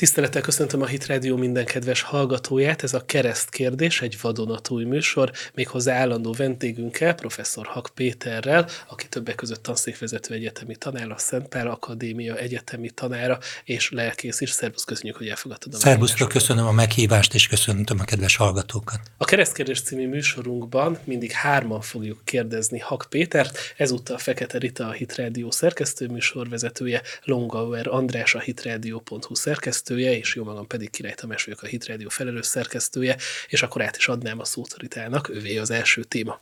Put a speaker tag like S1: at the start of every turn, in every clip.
S1: Tisztelettel köszöntöm a Hit Radio minden kedves hallgatóját. Ez a Kereszt kérdés, egy vadonatúj műsor, méghozzá állandó vendégünkkel, professzor Hak Péterrel, aki többek között tanszékvezető egyetemi tanára, Szent Pál Akadémia egyetemi tanára, és lelkész is. Szervusz, köszönjük, hogy elfogadtad a
S2: Szervuszra, köszönöm a meghívást, és köszöntöm a kedves hallgatókat.
S1: A Keresztkérdés című műsorunkban mindig hárman fogjuk kérdezni Hak Pétert, ezúttal Fekete Rita, a Hit Radio szerkesztő műsorvezetője, Longauer András, a hitradio.hu szerkesztő, szerkesztője, és jó magam pedig Király Tamás vagyok a Hit Radio felelős szerkesztője, és akkor át is adnám a szót Ritának, ővé az első téma.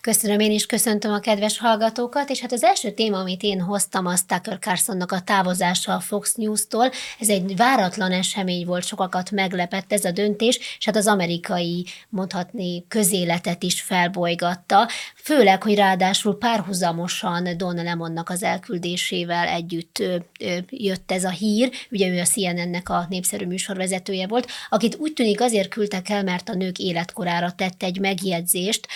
S3: Köszönöm, én is köszöntöm a kedves hallgatókat, és hát az első téma, amit én hoztam, az Tucker Carlsonnak a távozása a Fox News-tól. Ez egy váratlan esemény volt, sokakat meglepett ez a döntés, és hát az amerikai, mondhatni, közéletet is felbolygatta, főleg, hogy ráadásul párhuzamosan Don Lemonnak az elküldésével együtt jött ez a hír, ugye ő a CNN-nek a népszerű műsorvezetője volt, akit úgy tűnik azért küldtek el, mert a nők életkorára tett egy megjegyzést,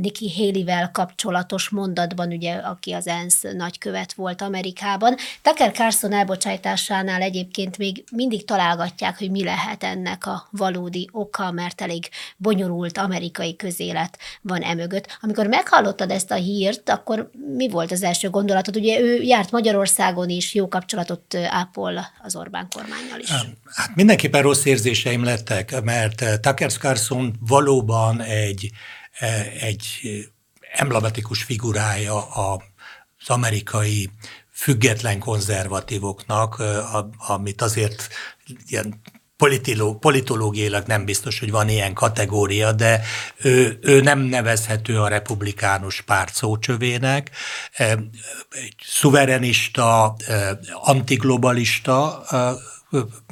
S3: Nikki Haley-vel kapcsolatos mondatban, ugye, aki az ENSZ nagykövet volt Amerikában. Tucker Carlson elbocsájtásánál egyébként még mindig találgatják, hogy mi lehet ennek a valódi oka, mert elég bonyolult amerikai közélet van emögött. Amikor meghallottad ezt a hírt, akkor mi volt az első gondolatod? Ugye ő járt Magyarországon is, jó kapcsolatot ápol az Orbán kormányjal is.
S2: Hát mindenképpen rossz érzéseim lettek, mert Tucker Carlson valóban egy egy emblematikus figurája az amerikai független konzervatívoknak, amit azért ilyen politológiailag nem biztos, hogy van ilyen kategória, de ő, ő nem nevezhető a republikánus párt szócsövének. Egy szuverenista, antiglobalista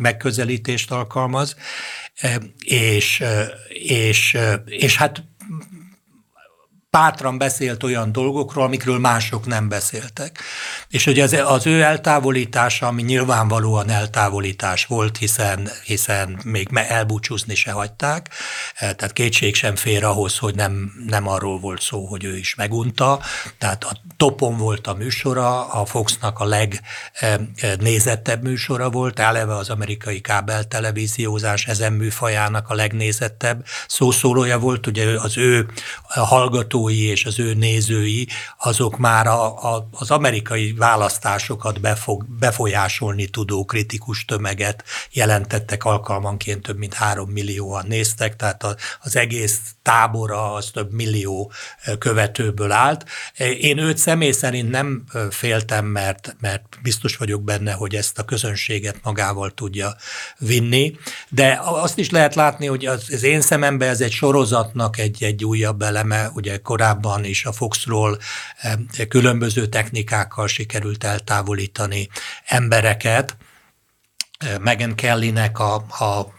S2: megközelítést alkalmaz, és, és, és hát bátran beszélt olyan dolgokról, amikről mások nem beszéltek. És hogy az, az ő eltávolítása, ami nyilvánvalóan eltávolítás volt, hiszen, hiszen még elbúcsúzni se hagyták, eh, tehát kétség sem fér ahhoz, hogy nem, nem arról volt szó, hogy ő is megunta, tehát a topon volt a műsora, a Foxnak a legnézettebb műsora volt, eleve az amerikai kábel televíziózás ezen műfajának a legnézettebb szószólója volt, ugye az ő hallgató hallgatói és az ő nézői, azok már a, a, az amerikai választásokat befog, befolyásolni tudó kritikus tömeget jelentettek. Alkalmanként, több mint három millióan néztek, tehát a, az egész tábora az több millió követőből állt. Én őt személy szerint nem féltem, mert, mert biztos vagyok benne, hogy ezt a közönséget magával tudja vinni, de azt is lehet látni, hogy az, az én szememben ez egy sorozatnak egy, egy újabb eleme, ugye korábban is a Foxról különböző technikákkal sikerült eltávolítani embereket. Megan Kellynek a, a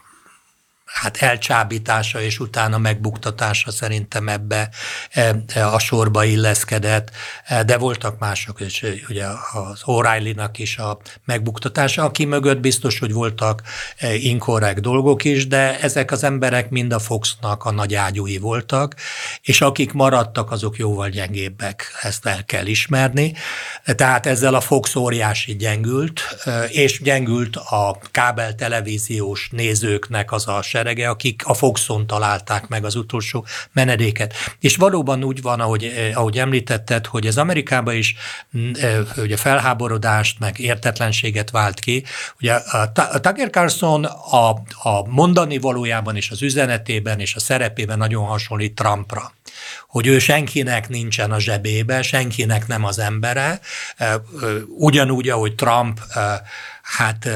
S2: hát elcsábítása és utána megbuktatása szerintem ebbe e, e, a sorba illeszkedett, e, de voltak mások, és ugye az O'Reilly-nak is a megbuktatása, aki mögött biztos, hogy voltak inkorrekt dolgok is, de ezek az emberek mind a Foxnak a nagy ágyúi voltak, és akik maradtak, azok jóval gyengébbek, ezt el kell ismerni. Tehát ezzel a Fox óriási gyengült, és gyengült a kábel televíziós nézőknek az a serege, akik a Foxon találták meg az utolsó menedéket. És valóban úgy van, ahogy, eh, ahogy említetted, hogy az Amerikában is mm, eh, ugye felháborodást, meg értetlenséget vált ki. Ugye a Tucker Carlson a, a mondani valójában és az üzenetében és a szerepében nagyon hasonlít Trumpra hogy ő senkinek nincsen a zsebébe, senkinek nem az embere, eh, ugyanúgy, ahogy Trump hát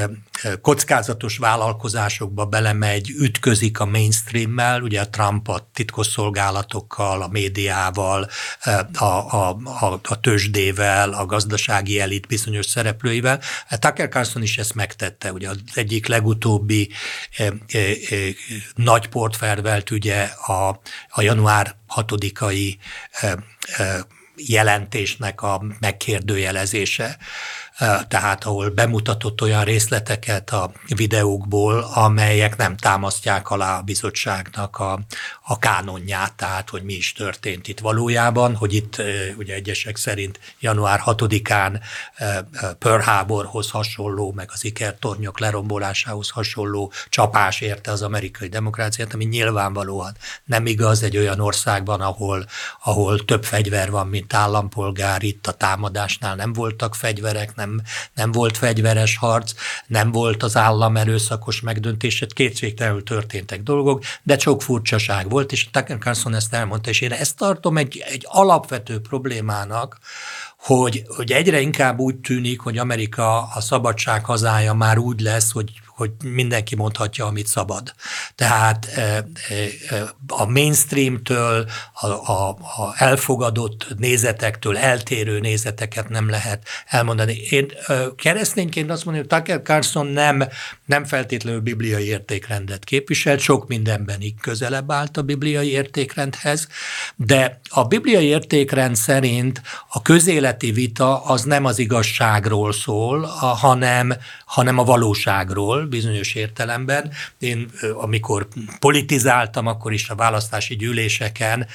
S2: kockázatos vállalkozásokba belemegy, ütközik a mainstreammel, ugye a Trump a titkosszolgálatokkal, a médiával, a, a, a, a tőzsdével, a gazdasági elit bizonyos szereplőivel. Tucker Carlson is ezt megtette, ugye az egyik legutóbbi e, e, e, nagy portfelvelt ugye a, a január 6-ai e, e, jelentésnek a megkérdőjelezése tehát ahol bemutatott olyan részleteket a videókból, amelyek nem támasztják alá a bizottságnak a, a kánonját, tehát hogy mi is történt itt valójában, hogy itt ugye egyesek szerint január 6-án Pearl Harborhoz hasonló, meg az ikertornyok lerombolásához hasonló csapás érte az amerikai demokráciát, ami nyilvánvalóan nem igaz egy olyan országban, ahol, ahol több fegyver van, mint állampolgár, itt a támadásnál nem voltak fegyverek, nem, nem volt fegyveres harc, nem volt az állam erőszakos megdöntése, kétségtelenül történtek dolgok, de sok furcsaság volt, és Tucker Carlson ezt elmondta, és én ezt tartom egy, egy alapvető problémának, hogy, hogy egyre inkább úgy tűnik, hogy Amerika a szabadság hazája már úgy lesz, hogy hogy mindenki mondhatja, amit szabad. Tehát e, e, a mainstreamtől, a, a, a elfogadott nézetektől eltérő nézeteket nem lehet elmondani. Én keresztényként azt mondom, hogy Tucker Carlson nem, nem feltétlenül bibliai értékrendet képviselt, sok mindenben így közelebb állt a bibliai értékrendhez, de a bibliai értékrend szerint a közéleti vita az nem az igazságról szól, hanem, hanem a valóságról, bizonyos értelemben. Én amikor politizáltam, akkor is a választási gyűléseken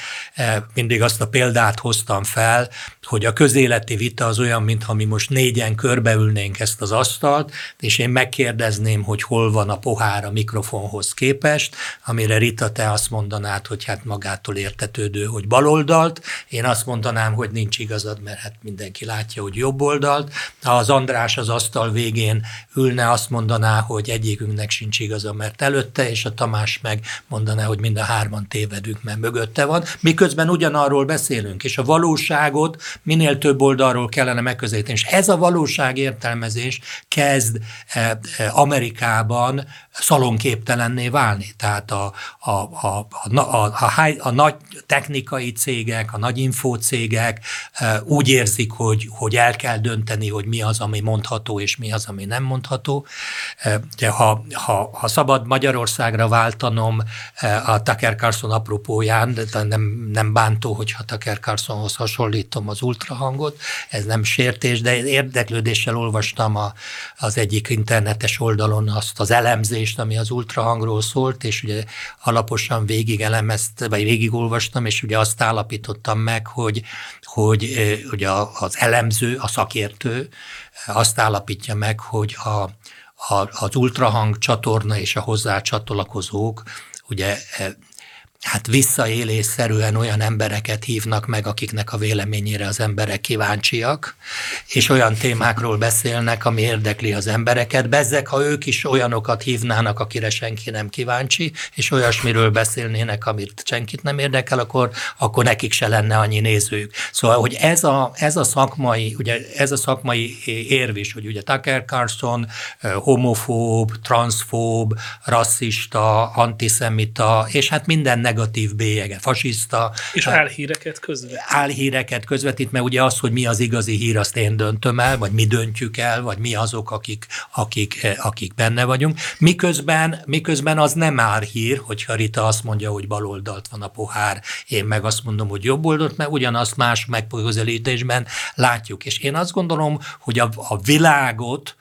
S2: mindig azt a példát hoztam fel, hogy a közéleti vita az olyan, mintha mi most négyen körbeülnénk ezt az asztalt, és én megkérdezném, hogy hol van a pohár a mikrofonhoz képest, amire Rita, te azt mondanád, hogy hát magától értetődő, hogy baloldalt, én azt mondanám, hogy nincs igazad, mert hát mindenki látja, hogy jobb oldalt. Ha az András az asztal végén ülne, azt mondaná, hogy egyikünknek sincs igaza, mert előtte, és a Tamás meg mondaná, hogy mind a hárman tévedünk, mert mögötte van. Miközben ugyanarról beszélünk, és a valóságot minél több oldalról kellene megközelíteni. És ez a valóság értelmezés kezd eh, eh, Amerikában szalonképtelenné válni. Tehát a, a, a, a, a, a, a nagy technikai cégek, a nagy infócégek úgy érzik, hogy, hogy el kell dönteni, hogy mi az, ami mondható, és mi az, ami nem mondható. De ha, ha, ha szabad Magyarországra váltanom a Tucker Carlson apropóján, de nem, nem bántó, hogyha Tucker Carlsonhoz hasonlítom az ultrahangot, ez nem sértés, de érdeklődéssel olvastam a, az egyik internetes oldalon azt az elemzést, ami az ultrahangról szólt, és ugye alaposan végig elemezt, vagy végigolvastam, és ugye azt állapítottam meg, hogy, hogy ugye az elemző, a szakértő azt állapítja meg, hogy a, a, az ultrahang csatorna és a hozzá csatlakozók ugye hát visszaélésszerűen olyan embereket hívnak meg, akiknek a véleményére az emberek kíváncsiak, és olyan témákról beszélnek, ami érdekli az embereket. Bezzek, ha ők is olyanokat hívnának, akire senki nem kíváncsi, és olyasmiről beszélnének, amit senkit nem érdekel, akkor, akkor nekik se lenne annyi nézőjük. Szóval, hogy ez a, ez a szakmai, ugye ez a szakmai érv is, hogy ugye Tucker Carlson homofób, transzfób, rasszista, antiszemita, és hát minden negatív bélyege, fasiszta.
S1: És álhíreket közvetít.
S2: Álhíreket közvetít, mert ugye az, hogy mi az igazi hír, azt én döntöm el, vagy mi döntjük el, vagy mi azok, akik, akik, eh, akik benne vagyunk. Miközben, miközben az nem álhír, hogyha Rita azt mondja, hogy baloldalt van a pohár, én meg azt mondom, hogy jobb oldalt, mert ugyanazt más megközelítésben látjuk. És én azt gondolom, hogy a, a világot,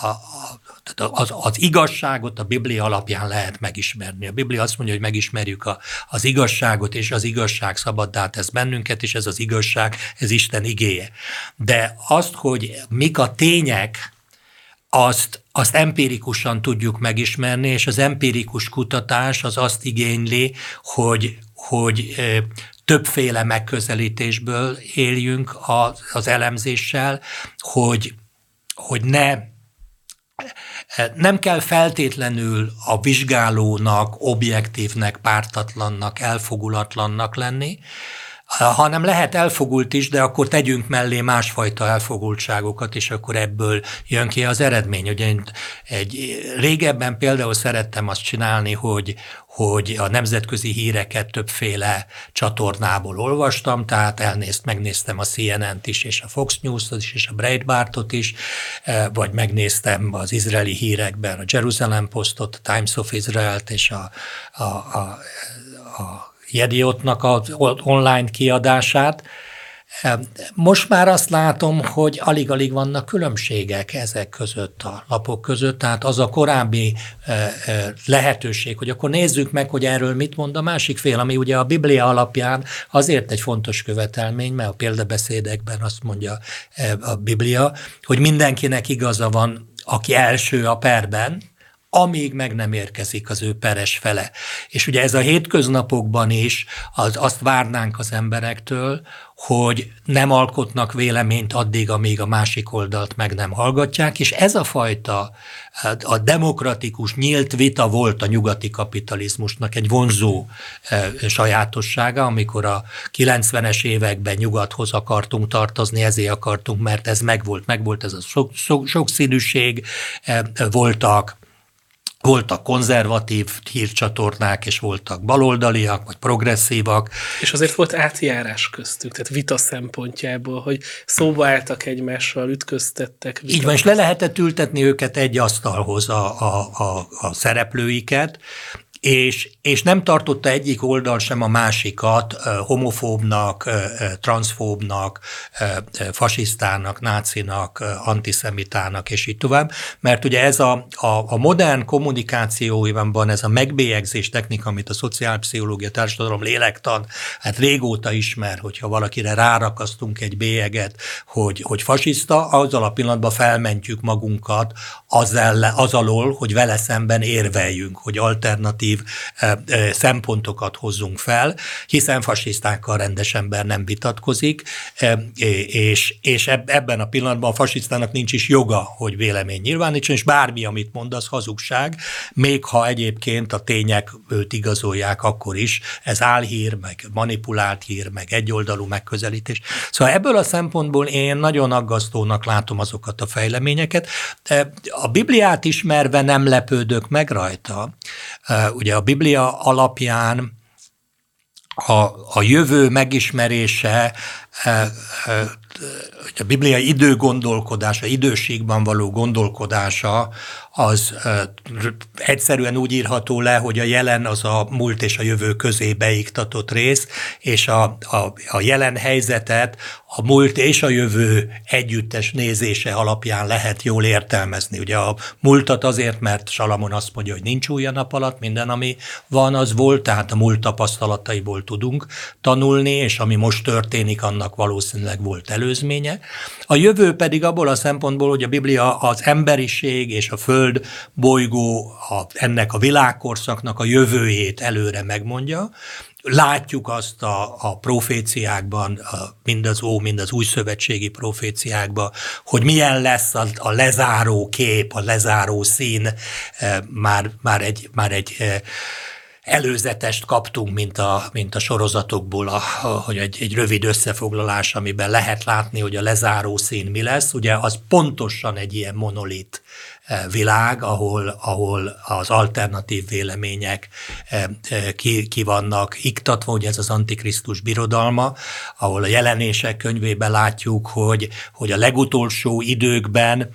S2: a, a, tehát az, az igazságot a Biblia alapján lehet megismerni. A Biblia azt mondja, hogy megismerjük a, az igazságot, és az igazság szabaddá tesz bennünket, és ez az igazság, ez Isten igéje. De azt, hogy mik a tények, azt, azt empirikusan tudjuk megismerni, és az empirikus kutatás az azt igényli, hogy, hogy többféle megközelítésből éljünk az elemzéssel, hogy, hogy ne nem kell feltétlenül a vizsgálónak, objektívnek, pártatlannak, elfogulatlannak lenni, hanem lehet elfogult is, de akkor tegyünk mellé másfajta elfogultságokat, és akkor ebből jön ki az eredmény. Ugye egy, régebben például szerettem azt csinálni, hogy, hogy a nemzetközi híreket többféle csatornából olvastam, tehát elnézt, megnéztem a CNN-t is, és a Fox News-ot is, és a Breitbartot is, eh, vagy megnéztem az izraeli hírekben a Jerusalem Postot, a Times of Israel-t és a, a, a, a Jediotnak az online kiadását, Most már azt látom, hogy alig-alig vannak különbségek ezek között a lapok között, tehát az a korábbi lehetőség, hogy akkor nézzük meg, hogy erről mit mond a másik fél, ami ugye a Biblia alapján azért egy fontos követelmény, mert a példabeszédekben azt mondja a Biblia, hogy mindenkinek igaza van, aki első a perben, amíg meg nem érkezik az ő peres fele. És ugye ez a hétköznapokban is az, azt várnánk az emberektől, hogy nem alkotnak véleményt addig, amíg a másik oldalt meg nem hallgatják, és ez a fajta a demokratikus nyílt vita volt a nyugati kapitalizmusnak egy vonzó e, sajátossága, amikor a 90-es években nyugathoz akartunk tartozni, ezért akartunk, mert ez megvolt, megvolt ez a sok, sok, sokszínűség, e, voltak voltak konzervatív hírcsatornák, és voltak baloldaliak, vagy progresszívak.
S1: És azért volt átjárás köztük, tehát vita szempontjából, hogy szóba álltak egymással, ütköztettek.
S2: Vita. Így van, és le lehetett ültetni őket egy asztalhoz a, a, a, a szereplőiket, és, és nem tartotta egyik oldal sem a másikat homofóbnak, transzfóbnak, fasisztának, nácinak, antiszemitának, és így tovább, mert ugye ez a, a, a modern kommunikációiban ez a megbélyegzés technika, amit a szociálpszichológia, társadalom, lélektan, hát régóta ismer, hogyha valakire rárakasztunk egy bélyeget, hogy, hogy fasiszta, azzal a pillanatban felmentjük magunkat az, ellen, az alól, hogy vele szemben érveljünk, hogy alternatív szempontokat hozzunk fel, hiszen fasisztákkal rendes ember nem vitatkozik, és, és ebben a pillanatban a fasisztának nincs is joga, hogy vélemény nyilvánítson, és bármi, amit mond, az hazugság, még ha egyébként a tények őt igazolják, akkor is. Ez álhír, meg manipulált hír, meg egyoldalú megközelítés. Szóval ebből a szempontból én nagyon aggasztónak látom azokat a fejleményeket. A Bibliát ismerve nem lepődök meg rajta. Ugye a Biblia alapján a, a jövő megismerése, a Biblia időgondolkodása, időségben való gondolkodása az egyszerűen úgy írható le, hogy a jelen az a múlt és a jövő közé beiktatott rész, és a, a, a jelen helyzetet a múlt és a jövő együttes nézése alapján lehet jól értelmezni. Ugye a múltat azért, mert Salamon azt mondja, hogy nincs új a nap alatt, minden, ami van, az volt, tehát a múlt tapasztalataiból tudunk tanulni, és ami most történik, annak valószínűleg volt előzménye. A jövő pedig abból a szempontból, hogy a Biblia az emberiség és a föld bolygó a, ennek a világkorszaknak a jövőjét előre megmondja, látjuk azt a, a proféciákban, a, mind az Ó, mind az új szövetségi proféciákban, hogy milyen lesz a, a lezáró kép, a lezáró szín, e, már, már egy, már egy e, előzetest kaptunk, mint a, mint a sorozatokból, a, a, hogy egy, egy rövid összefoglalás, amiben lehet látni, hogy a lezáró szín mi lesz. Ugye az pontosan egy ilyen monolit világ, ahol, ahol az alternatív vélemények e, e, ki, ki vannak iktatva, hogy ez az Antikrisztus birodalma, ahol a jelenések könyvében látjuk, hogy, hogy a legutolsó időkben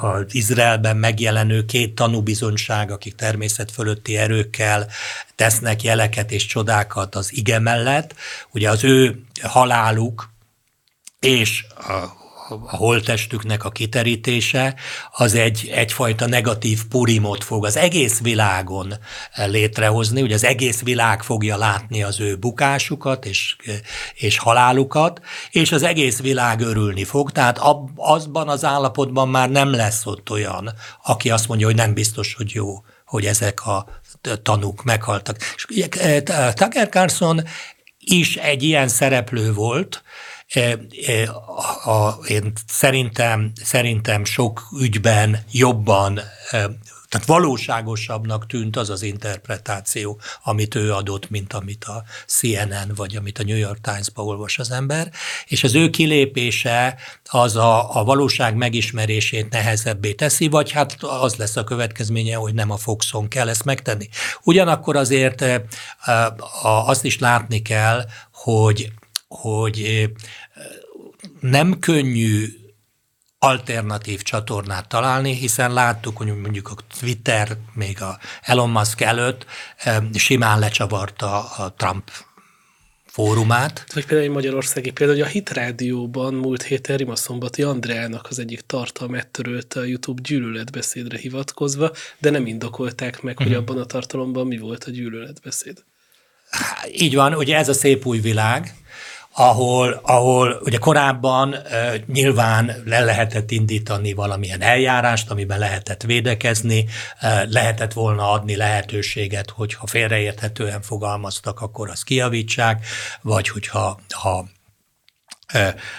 S2: az Izraelben megjelenő két tanúbizonyság, akik természet fölötti erőkkel tesznek jeleket és csodákat az ige mellett. Ugye az ő haláluk és a a holtestüknek a kiterítése, az egy, egyfajta negatív purimot fog az egész világon létrehozni, hogy az egész világ fogja látni az ő bukásukat és, és halálukat, és az egész világ örülni fog, tehát ab, azban az állapotban már nem lesz ott olyan, aki azt mondja, hogy nem biztos, hogy jó, hogy ezek a tanúk meghaltak. És ugye, Tucker Carlson is egy ilyen szereplő volt, a, én szerintem, szerintem sok ügyben jobban tehát valóságosabbnak tűnt az az interpretáció, amit ő adott, mint amit a CNN vagy amit a New York Times-ba olvas az ember, és az ő kilépése az a, a valóság megismerését nehezebbé teszi, vagy hát az lesz a következménye, hogy nem a Foxon kell ezt megtenni. Ugyanakkor azért azt is látni kell, hogy hogy nem könnyű alternatív csatornát találni, hiszen láttuk, hogy mondjuk a Twitter még a Elon Musk előtt simán lecsavarta a Trump fórumát.
S1: Vagy például egy magyarországi példa, hogy a Hit Rádióban múlt héten Rima Szombati Andreának az egyik tartalmát törölte a YouTube gyűlöletbeszédre hivatkozva, de nem indokolták meg, hogy abban a tartalomban mi volt a gyűlöletbeszéd.
S2: Így van, ugye ez a szép új világ, ahol, ahol ugye korábban nyilván le lehetett indítani valamilyen eljárást, amiben lehetett védekezni, lehetett volna adni lehetőséget, hogyha félreérthetően fogalmaztak, akkor azt kiavítsák, vagy hogyha ha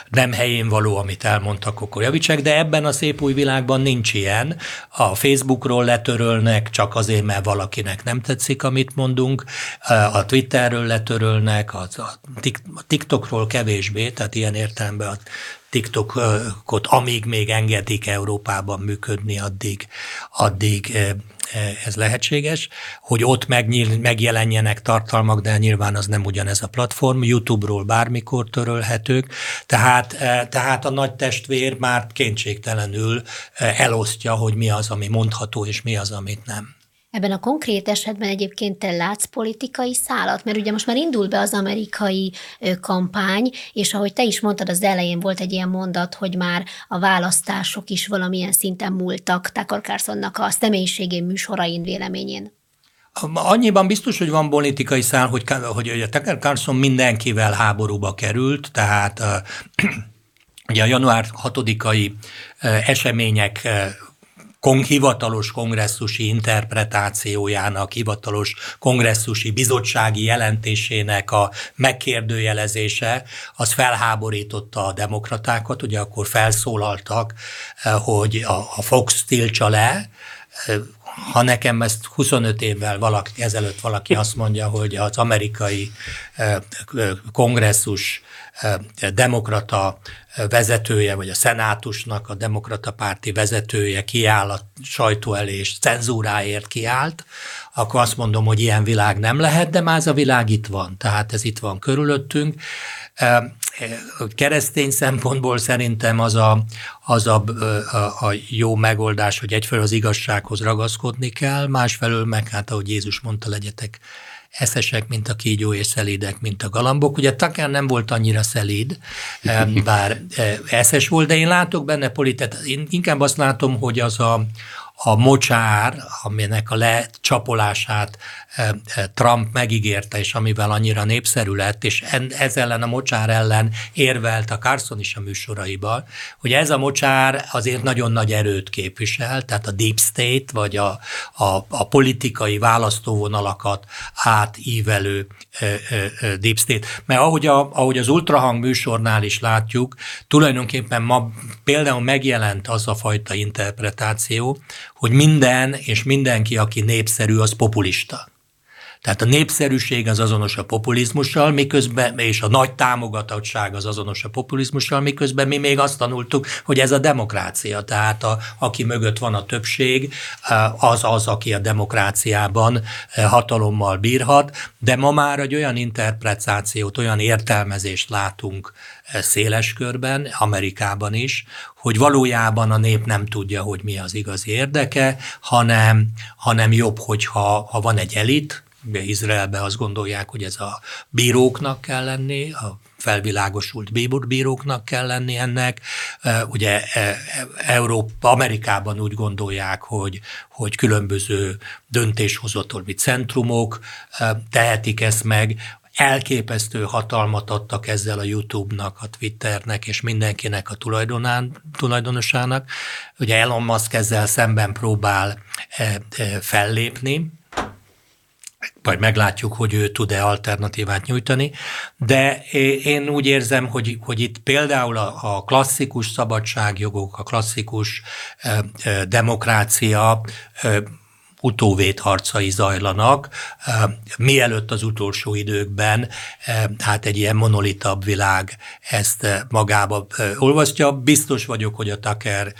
S2: nem helyén való, amit elmondtak, akkor javítsák, de ebben a szép új világban nincs ilyen. A Facebookról letörölnek, csak azért, mert valakinek nem tetszik, amit mondunk, a Twitterről letörölnek, a TikTokról kevésbé, tehát ilyen értelemben a TikTokot, amíg még engedik Európában működni, addig, addig ez lehetséges, hogy ott megnyíl, megjelenjenek tartalmak, de nyilván az nem ugyanez a platform, YouTube-ról bármikor törölhetők, tehát, tehát a nagy testvér már kétségtelenül elosztja, hogy mi az, ami mondható, és mi az, amit nem.
S3: Ebben a konkrét esetben egyébként te látsz politikai szálat, mert ugye most már indul be az amerikai kampány, és ahogy te is mondtad, az elején volt egy ilyen mondat, hogy már a választások is valamilyen szinten múltak Tucker Carlsonnak a személyiségén műsorain véleményén.
S2: Annyiban biztos, hogy van politikai szál, hogy, hogy a Tucker Carlson mindenkivel háborúba került, tehát ugye a január 6-ai események kon, hivatalos kongresszusi interpretációjának, hivatalos kongresszusi bizottsági jelentésének a megkérdőjelezése, az felháborította a demokratákat, ugye akkor felszólaltak, eh, hogy a, a Fox tiltsa le, eh, ha nekem ezt 25 évvel valaki, ezelőtt valaki azt mondja, hogy az amerikai eh, kongresszus demokrata vezetője, vagy a szenátusnak a demokrata párti vezetője kiáll a sajtó elé, és cenzúráért kiállt, akkor azt mondom, hogy ilyen világ nem lehet, de már ez a világ itt van, tehát ez itt van körülöttünk. Keresztény szempontból szerintem az a, az a, a, a jó megoldás, hogy egyfelől az igazsághoz ragaszkodni kell, másfelől meg, hát ahogy Jézus mondta, legyetek eszesek, mint a kígyó, és szelídek, mint a galambok. Ugye Takán nem volt annyira szelíd, bár e, eszes volt, de én látok benne politet. Én inkább azt látom, hogy az a, a mocsár, aminek a lecsapolását e, e, Trump megígérte, és amivel annyira népszerű lett, és ez ellen a mocsár ellen érvelt a Carson is a műsoraiban, hogy ez a mocsár azért nagyon nagy erőt képvisel, tehát a deep state, vagy a, a, a politikai választóvonalakat átívelő deep state. Mert ahogy, a, ahogy az ultrahang műsornál is látjuk, tulajdonképpen ma például megjelent az a fajta interpretáció, hogy minden és mindenki, aki népszerű, az populista. Tehát a népszerűség az azonos a populizmussal, miközben, és a nagy támogatottság az azonos a populizmussal, miközben mi még azt tanultuk, hogy ez a demokrácia. Tehát a, aki mögött van a többség, az az, aki a demokráciában hatalommal bírhat, de ma már egy olyan interpretációt, olyan értelmezést látunk széles körben, Amerikában is, hogy valójában a nép nem tudja, hogy mi az igazi érdeke, hanem, hanem jobb, hogyha ha van egy elit, Ugye Izraelben azt gondolják, hogy ez a bíróknak kell lenni, a felvilágosult bíróknak kell lenni ennek. Ugye e, Európa, Amerikában úgy gondolják, hogy, hogy különböző döntéshozatali centrumok tehetik ezt meg, elképesztő hatalmat adtak ezzel a YouTube-nak, a Twitternek és mindenkinek a tulajdonán, tulajdonosának. Ugye Elon Musk ezzel szemben próbál fellépni, majd meglátjuk, hogy ő tud-e alternatívát nyújtani, de én úgy érzem, hogy, hogy itt például a, a klasszikus szabadságjogok, a klasszikus demokrácia utóvét harcai zajlanak, mielőtt az utolsó időkben hát egy ilyen monolitabb világ ezt magába olvasztja. Biztos vagyok, hogy a Tucker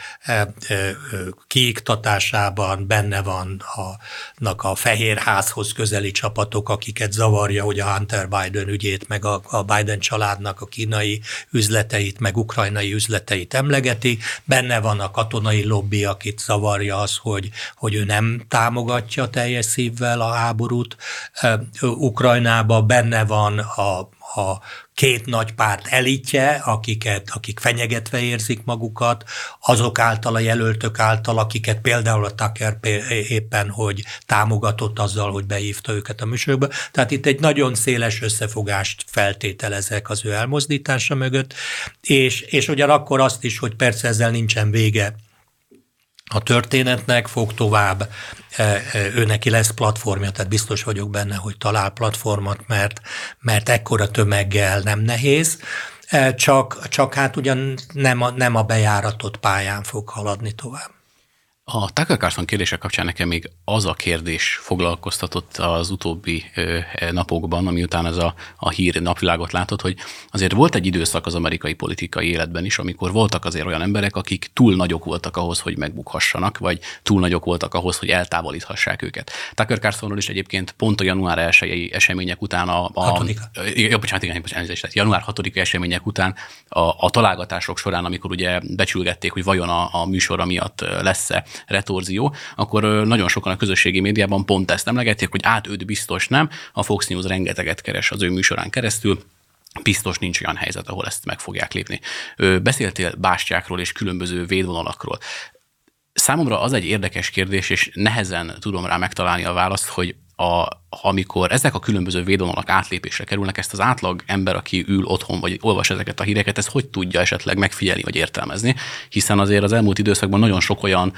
S2: kiiktatásában benne van a, a Fehérházhoz közeli csapatok, akiket zavarja, hogy a Hunter Biden ügyét, meg a, a Biden családnak a kínai üzleteit, meg ukrajnai üzleteit emlegeti. Benne van a katonai lobby, akit zavarja az, hogy, hogy ő nem támogatja támogatja teljes szívvel a háborút Ukrajnába, benne van a, a két nagy párt elitje, akiket, akik fenyegetve érzik magukat, azok által, a jelöltök által, akiket például a Tucker éppen, hogy támogatott azzal, hogy beívta őket a műsorba. Tehát itt egy nagyon széles összefogást feltételezek az ő elmozdítása mögött, és, és ugyanakkor azt is, hogy persze ezzel nincsen vége a történetnek, fog tovább, e, e, ő neki lesz platformja, tehát biztos vagyok benne, hogy talál platformot, mert, mert ekkora tömeggel nem nehéz, e, csak, csak hát ugyan nem a, nem a bejáratott pályán fog haladni tovább.
S4: A Tucker Carlson kérdése kapcsán nekem még az a kérdés foglalkoztatott az utóbbi e, napokban, amiután ez a, a hír napvilágot látott, hogy azért volt egy időszak az amerikai politikai életben is, amikor voltak azért olyan emberek, akik túl nagyok voltak ahhoz, hogy megbukhassanak, vagy túl nagyok voltak ahhoz, hogy eltávolíthassák őket. Tucker Carlsonról is egyébként pont a január 1 események után a... a
S2: Hatodika.
S4: Ja, bocsánat, igen, bocsánat, tehát január 6 események után a, a találgatások során, amikor ugye becsülgették, hogy vajon a, a műsora miatt lesz-e retorzió, akkor nagyon sokan a közösségi médiában pont ezt emlegették, hogy át biztos nem, a Fox News rengeteget keres az ő műsorán keresztül, biztos nincs olyan helyzet, ahol ezt meg fogják lépni. Beszéltél bástyákról és különböző védvonalakról. Számomra az egy érdekes kérdés, és nehezen tudom rá megtalálni a választ, hogy a, amikor ezek a különböző védvonalak átlépésre kerülnek, ezt az átlag ember, aki ül otthon, vagy olvas ezeket a híreket, ez hogy tudja esetleg megfigyelni, vagy értelmezni, hiszen azért az elmúlt időszakban nagyon sok olyan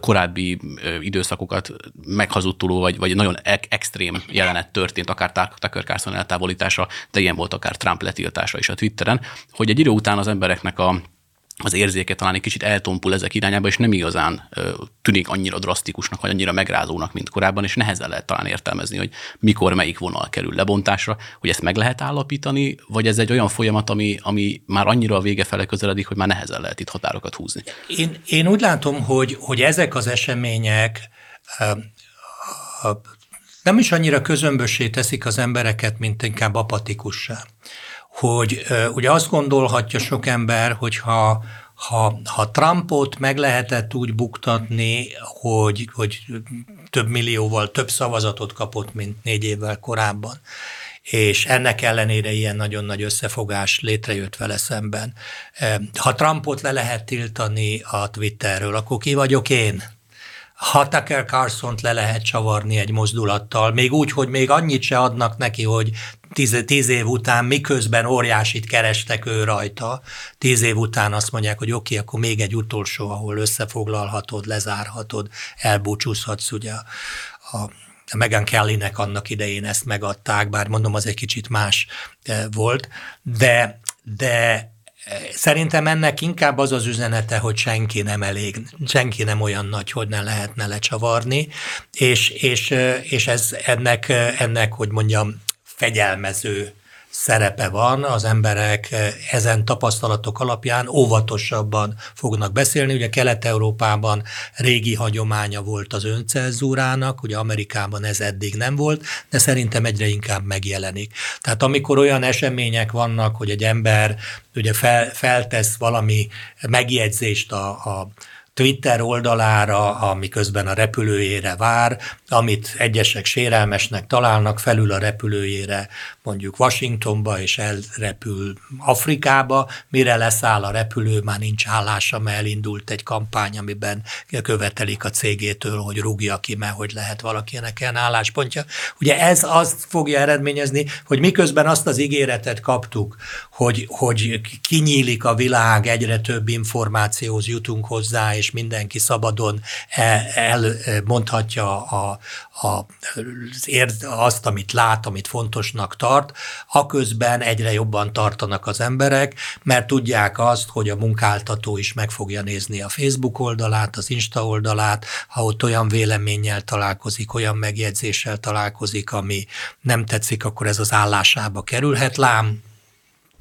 S4: korábbi időszakokat meghazudtoló, vagy, vagy nagyon ek- extrém jelenet történt, akár Tucker Carlson eltávolítása, de ilyen volt akár Trump letiltása is a Twitteren, hogy egy idő után az embereknek a az érzéke talán egy kicsit eltompul ezek irányába, és nem igazán tűnik annyira drasztikusnak, vagy annyira megrázónak, mint korábban, és nehezen lehet talán értelmezni, hogy mikor melyik vonal kerül lebontásra, hogy ezt meg lehet állapítani, vagy ez egy olyan folyamat, ami, ami már annyira a vége fele közeledik, hogy már nehezen lehet itt határokat húzni.
S2: Én, én úgy látom, hogy, hogy ezek az események nem is annyira közömbössé teszik az embereket, mint inkább apatikussá hogy ugye azt gondolhatja sok ember, hogy ha, ha, ha Trumpot meg lehetett úgy buktatni, hogy, hogy több millióval több szavazatot kapott, mint négy évvel korábban, és ennek ellenére ilyen nagyon nagy összefogás létrejött vele szemben. Ha Trumpot le lehet tiltani a Twitterről, akkor ki vagyok én? ha Tucker carlson le lehet csavarni egy mozdulattal, még úgy, hogy még annyit se adnak neki, hogy tíz, tíz év után, miközben óriásit kerestek ő rajta, tíz év után azt mondják, hogy oké, okay, akkor még egy utolsó, ahol összefoglalhatod, lezárhatod, elbúcsúzhatsz, ugye. A, Megan Kellynek annak idején ezt megadták, bár mondom, az egy kicsit más eh, volt, de, de Szerintem ennek inkább az az üzenete, hogy senki nem elég, senki nem olyan nagy, hogy ne lehetne lecsavarni, és, és, és ez ennek, ennek, hogy mondjam, fegyelmező szerepe van, az emberek ezen tapasztalatok alapján óvatosabban fognak beszélni. Ugye Kelet-Európában régi hagyománya volt az öncenzúrának, ugye Amerikában ez eddig nem volt, de szerintem egyre inkább megjelenik. Tehát amikor olyan események vannak, hogy egy ember ugye fel, feltesz valami megjegyzést a, a Twitter oldalára, ami közben a repülőjére vár, amit egyesek sérelmesnek találnak, felül a repülőjére mondjuk Washingtonba, és elrepül Afrikába, mire leszáll a repülő, már nincs állása, mert elindult egy kampány, amiben követelik a cégétől, hogy rúgja ki, mert hogy lehet valakinek ilyen álláspontja. Ugye ez azt fogja eredményezni, hogy miközben azt az ígéretet kaptuk, hogy, hogy kinyílik a világ, egyre több információhoz jutunk hozzá, és mindenki szabadon elmondhatja a, a, azt, amit lát, amit fontosnak tart, aközben egyre jobban tartanak az emberek, mert tudják azt, hogy a munkáltató is meg fogja nézni a Facebook oldalát, az Insta oldalát, ha ott olyan véleménnyel találkozik, olyan megjegyzéssel találkozik, ami nem tetszik, akkor ez az állásába kerülhet. Lám,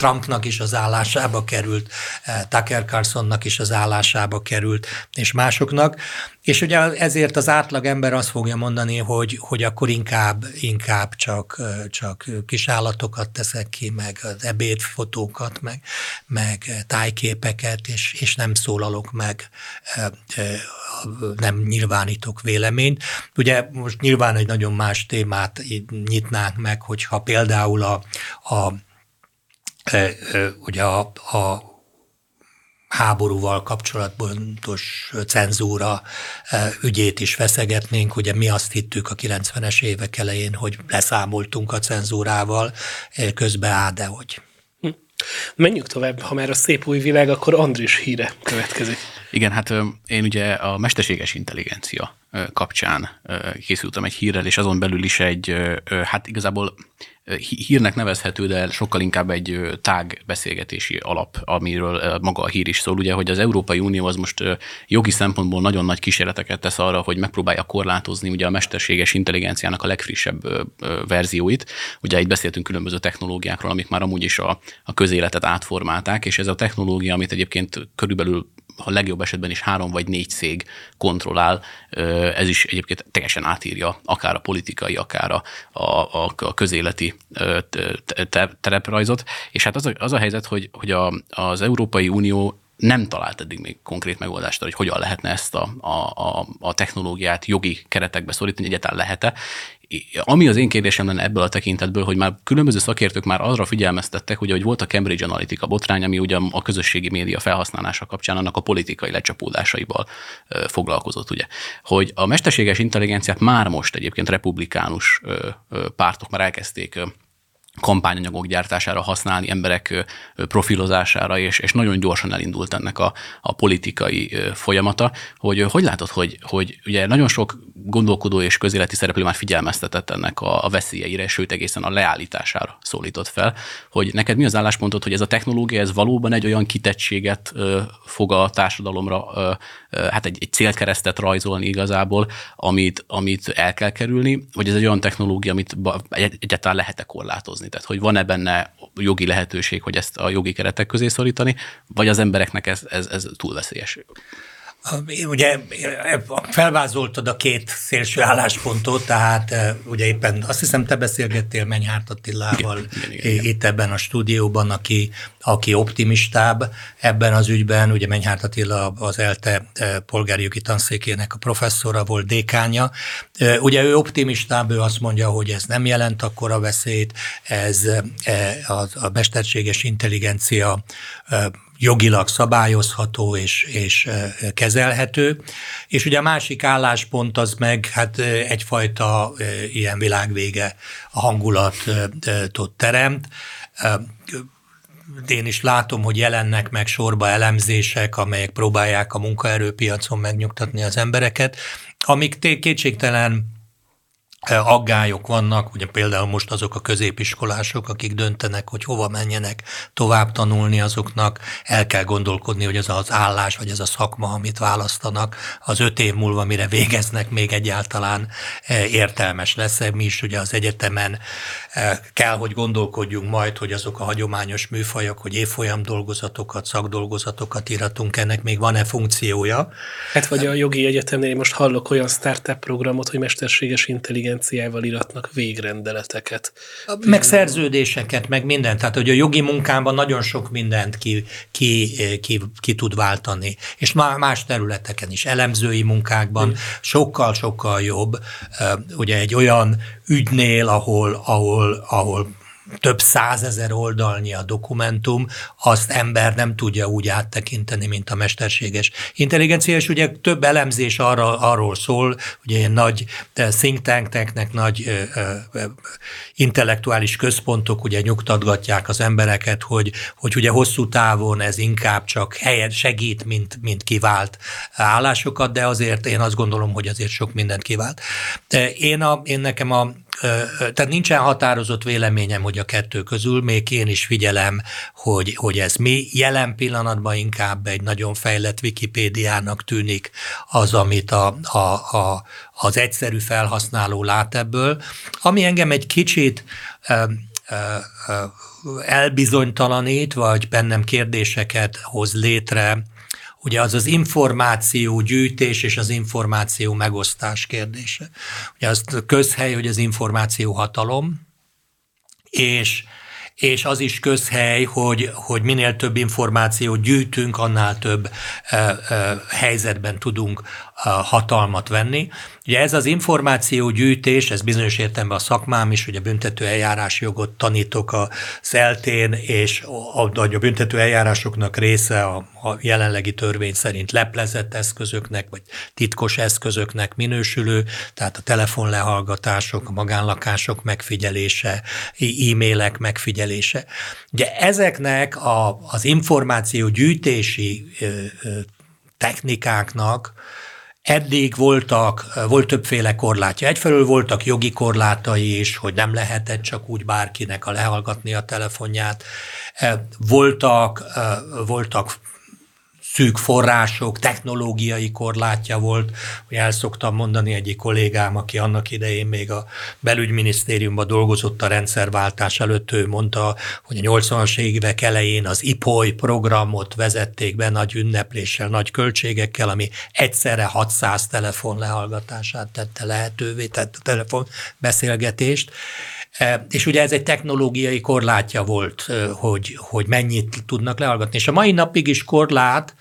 S2: Trumpnak is az állásába került, Tucker Carlsonnak is az állásába került, és másoknak. És ugye ezért az átlag ember azt fogja mondani, hogy, hogy akkor inkább, inkább csak, csak kis állatokat teszek ki, meg az ebédfotókat, meg, meg tájképeket, és, és nem szólalok meg, nem nyilvánítok véleményt. Ugye most nyilván egy nagyon más témát nyitnánk meg, hogyha például a, a ugye a, a háborúval kapcsolatos cenzúra ügyét is feszegetnénk. Ugye mi azt hittük a 90-es évek elején, hogy leszámoltunk a cenzúrával, közben á, de hogy. Hm.
S1: Menjünk tovább, ha már a szép új világ, akkor Andris híre következik.
S4: Igen, hát én ugye a mesterséges intelligencia kapcsán készültem egy hírrel, és azon belül is egy, hát igazából hírnek nevezhető, de sokkal inkább egy tág beszélgetési alap, amiről maga a hír is szól. Ugye, hogy az Európai Unió az most jogi szempontból nagyon nagy kísérleteket tesz arra, hogy megpróbálja korlátozni ugye a mesterséges intelligenciának a legfrissebb verzióit. Ugye itt beszéltünk különböző technológiákról, amik már amúgy is a, a közéletet átformálták, és ez a technológia, amit egyébként körülbelül a legjobb esetben is három vagy négy cég kontrollál, ez is egyébként teljesen átírja akár a politikai, akár a, a, a közéleti tereprajzot. És hát az a, az a helyzet, hogy, hogy a, az Európai Unió nem talált eddig még konkrét megoldást, hogy hogyan lehetne ezt a, a, a technológiát jogi keretekbe szorítani, egyáltalán lehet-e, ami az én kérdésem lenne ebből a tekintetből, hogy már különböző szakértők már arra figyelmeztettek, ugye, hogy volt a Cambridge Analytica botrány, ami ugye a közösségi média felhasználása kapcsán annak a politikai lecsapódásaival foglalkozott, ugye. Hogy a mesterséges intelligenciát már most egyébként republikánus pártok már elkezdték kampányanyagok gyártására használni, emberek profilozására, és, és nagyon gyorsan elindult ennek a, a politikai folyamata, hogy hogy látod, hogy, hogy ugye nagyon sok gondolkodó és közéleti szereplő már figyelmeztetett ennek a, a veszélyeire, sőt egészen a leállítására szólított fel, hogy neked mi az álláspontod, hogy ez a technológia, ez valóban egy olyan kitettséget ö, fog a társadalomra, ö, ö, hát egy, egy célkeresztet rajzolni igazából, amit, amit el kell kerülni, vagy ez egy olyan technológia, amit egyáltalán lehet-e korlátozni? Tehát, hogy van-e benne jogi lehetőség, hogy ezt a jogi keretek közé szorítani, vagy az embereknek ez, ez, ez túl veszélyes?
S2: Ugye felvázoltad a két szélső álláspontot, tehát ugye éppen azt hiszem te beszélgettél Menyhárt Attilával igen, igen, igen, itt ebben a stúdióban, aki, aki optimistább ebben az ügyben, ugye Menyhárt Attila az ELTE polgári jogi tanszékének a professzora volt dékánya. Ugye ő optimistább, ő azt mondja, hogy ez nem jelent akkora veszélyt, ez a, a mesterséges intelligencia jogilag szabályozható és, és kezelhető. És ugye a másik álláspont az meg hát egyfajta ilyen világvége hangulatot teremt. Én is látom, hogy jelennek meg sorba elemzések, amelyek próbálják a munkaerőpiacon megnyugtatni az embereket, amik kétségtelen aggályok vannak, ugye például most azok a középiskolások, akik döntenek, hogy hova menjenek tovább tanulni, azoknak el kell gondolkodni, hogy ez az állás, vagy ez a szakma, amit választanak, az öt év múlva, mire végeznek, még egyáltalán értelmes lesz. Mi is ugye az egyetemen kell, hogy gondolkodjunk majd, hogy azok a hagyományos műfajok, hogy évfolyam dolgozatokat, szakdolgozatokat íratunk, ennek még van-e funkciója?
S1: Hát vagy a jogi egyetemnél most hallok olyan startup programot, hogy mesterséges intelligencia intelligenciával iratnak végrendeleteket.
S2: Meg szerződéseket, meg mindent. Tehát, hogy a jogi munkában nagyon sok mindent ki, ki, ki, ki tud váltani. És más területeken is, elemzői munkákban sokkal-sokkal jobb. Ugye egy olyan ügynél, ahol, ahol, ahol több százezer oldalnyi a dokumentum, azt ember nem tudja úgy áttekinteni, mint a mesterséges intelligencia, és ugye több elemzés arra, arról szól, ugye ilyen nagy eh, think tanknek, nagy ö, ö, intellektuális központok ugye nyugtatgatják az embereket, hogy, hogy ugye hosszú távon ez inkább csak helyet segít, mint, mint kivált állásokat, de azért én azt gondolom, hogy azért sok mindent kivált. Én, a, én nekem a tehát nincsen határozott véleményem, hogy a kettő közül, még én is figyelem, hogy, hogy ez mi. Jelen pillanatban inkább egy nagyon fejlett Wikipédiának tűnik az, amit a, a, a, az egyszerű felhasználó lát ebből. Ami engem egy kicsit elbizonytalanít, vagy bennem kérdéseket hoz létre, ugye az az információ gyűjtés és az információ megosztás kérdése. Ugye azt közhely, hogy az információ hatalom, és és az is közhely, hogy, hogy minél több információt gyűjtünk, annál több e, e, helyzetben tudunk hatalmat venni. Ugye ez az információgyűjtés, ez bizonyos értelemben a szakmám is, a büntető eljárás jogot tanítok a szeltén, és a, a büntető eljárásoknak része a, a jelenlegi törvény szerint leplezett eszközöknek, vagy titkos eszközöknek minősülő, tehát a telefonlehallgatások, a magánlakások megfigyelése, e-mailek megfigyelése. Ugye ezeknek a, az információgyűjtési technikáknak Eddig voltak, volt többféle korlátja. Egyfelől voltak jogi korlátai is, hogy nem lehetett csak úgy bárkinek a lehallgatni a telefonját. Voltak, voltak szűk források, technológiai korlátja volt, hogy el szoktam mondani egyik kollégám, aki annak idején még a belügyminisztériumban dolgozott a rendszerváltás előtt, ő mondta, hogy a 80-as évek elején az IPOI programot vezették be nagy ünnepléssel, nagy költségekkel, ami egyszerre 600 telefon lehallgatását tette lehetővé, tette a telefon beszélgetést, és ugye ez egy technológiai korlátja volt, hogy, hogy mennyit tudnak lehallgatni. És a mai napig is korlát,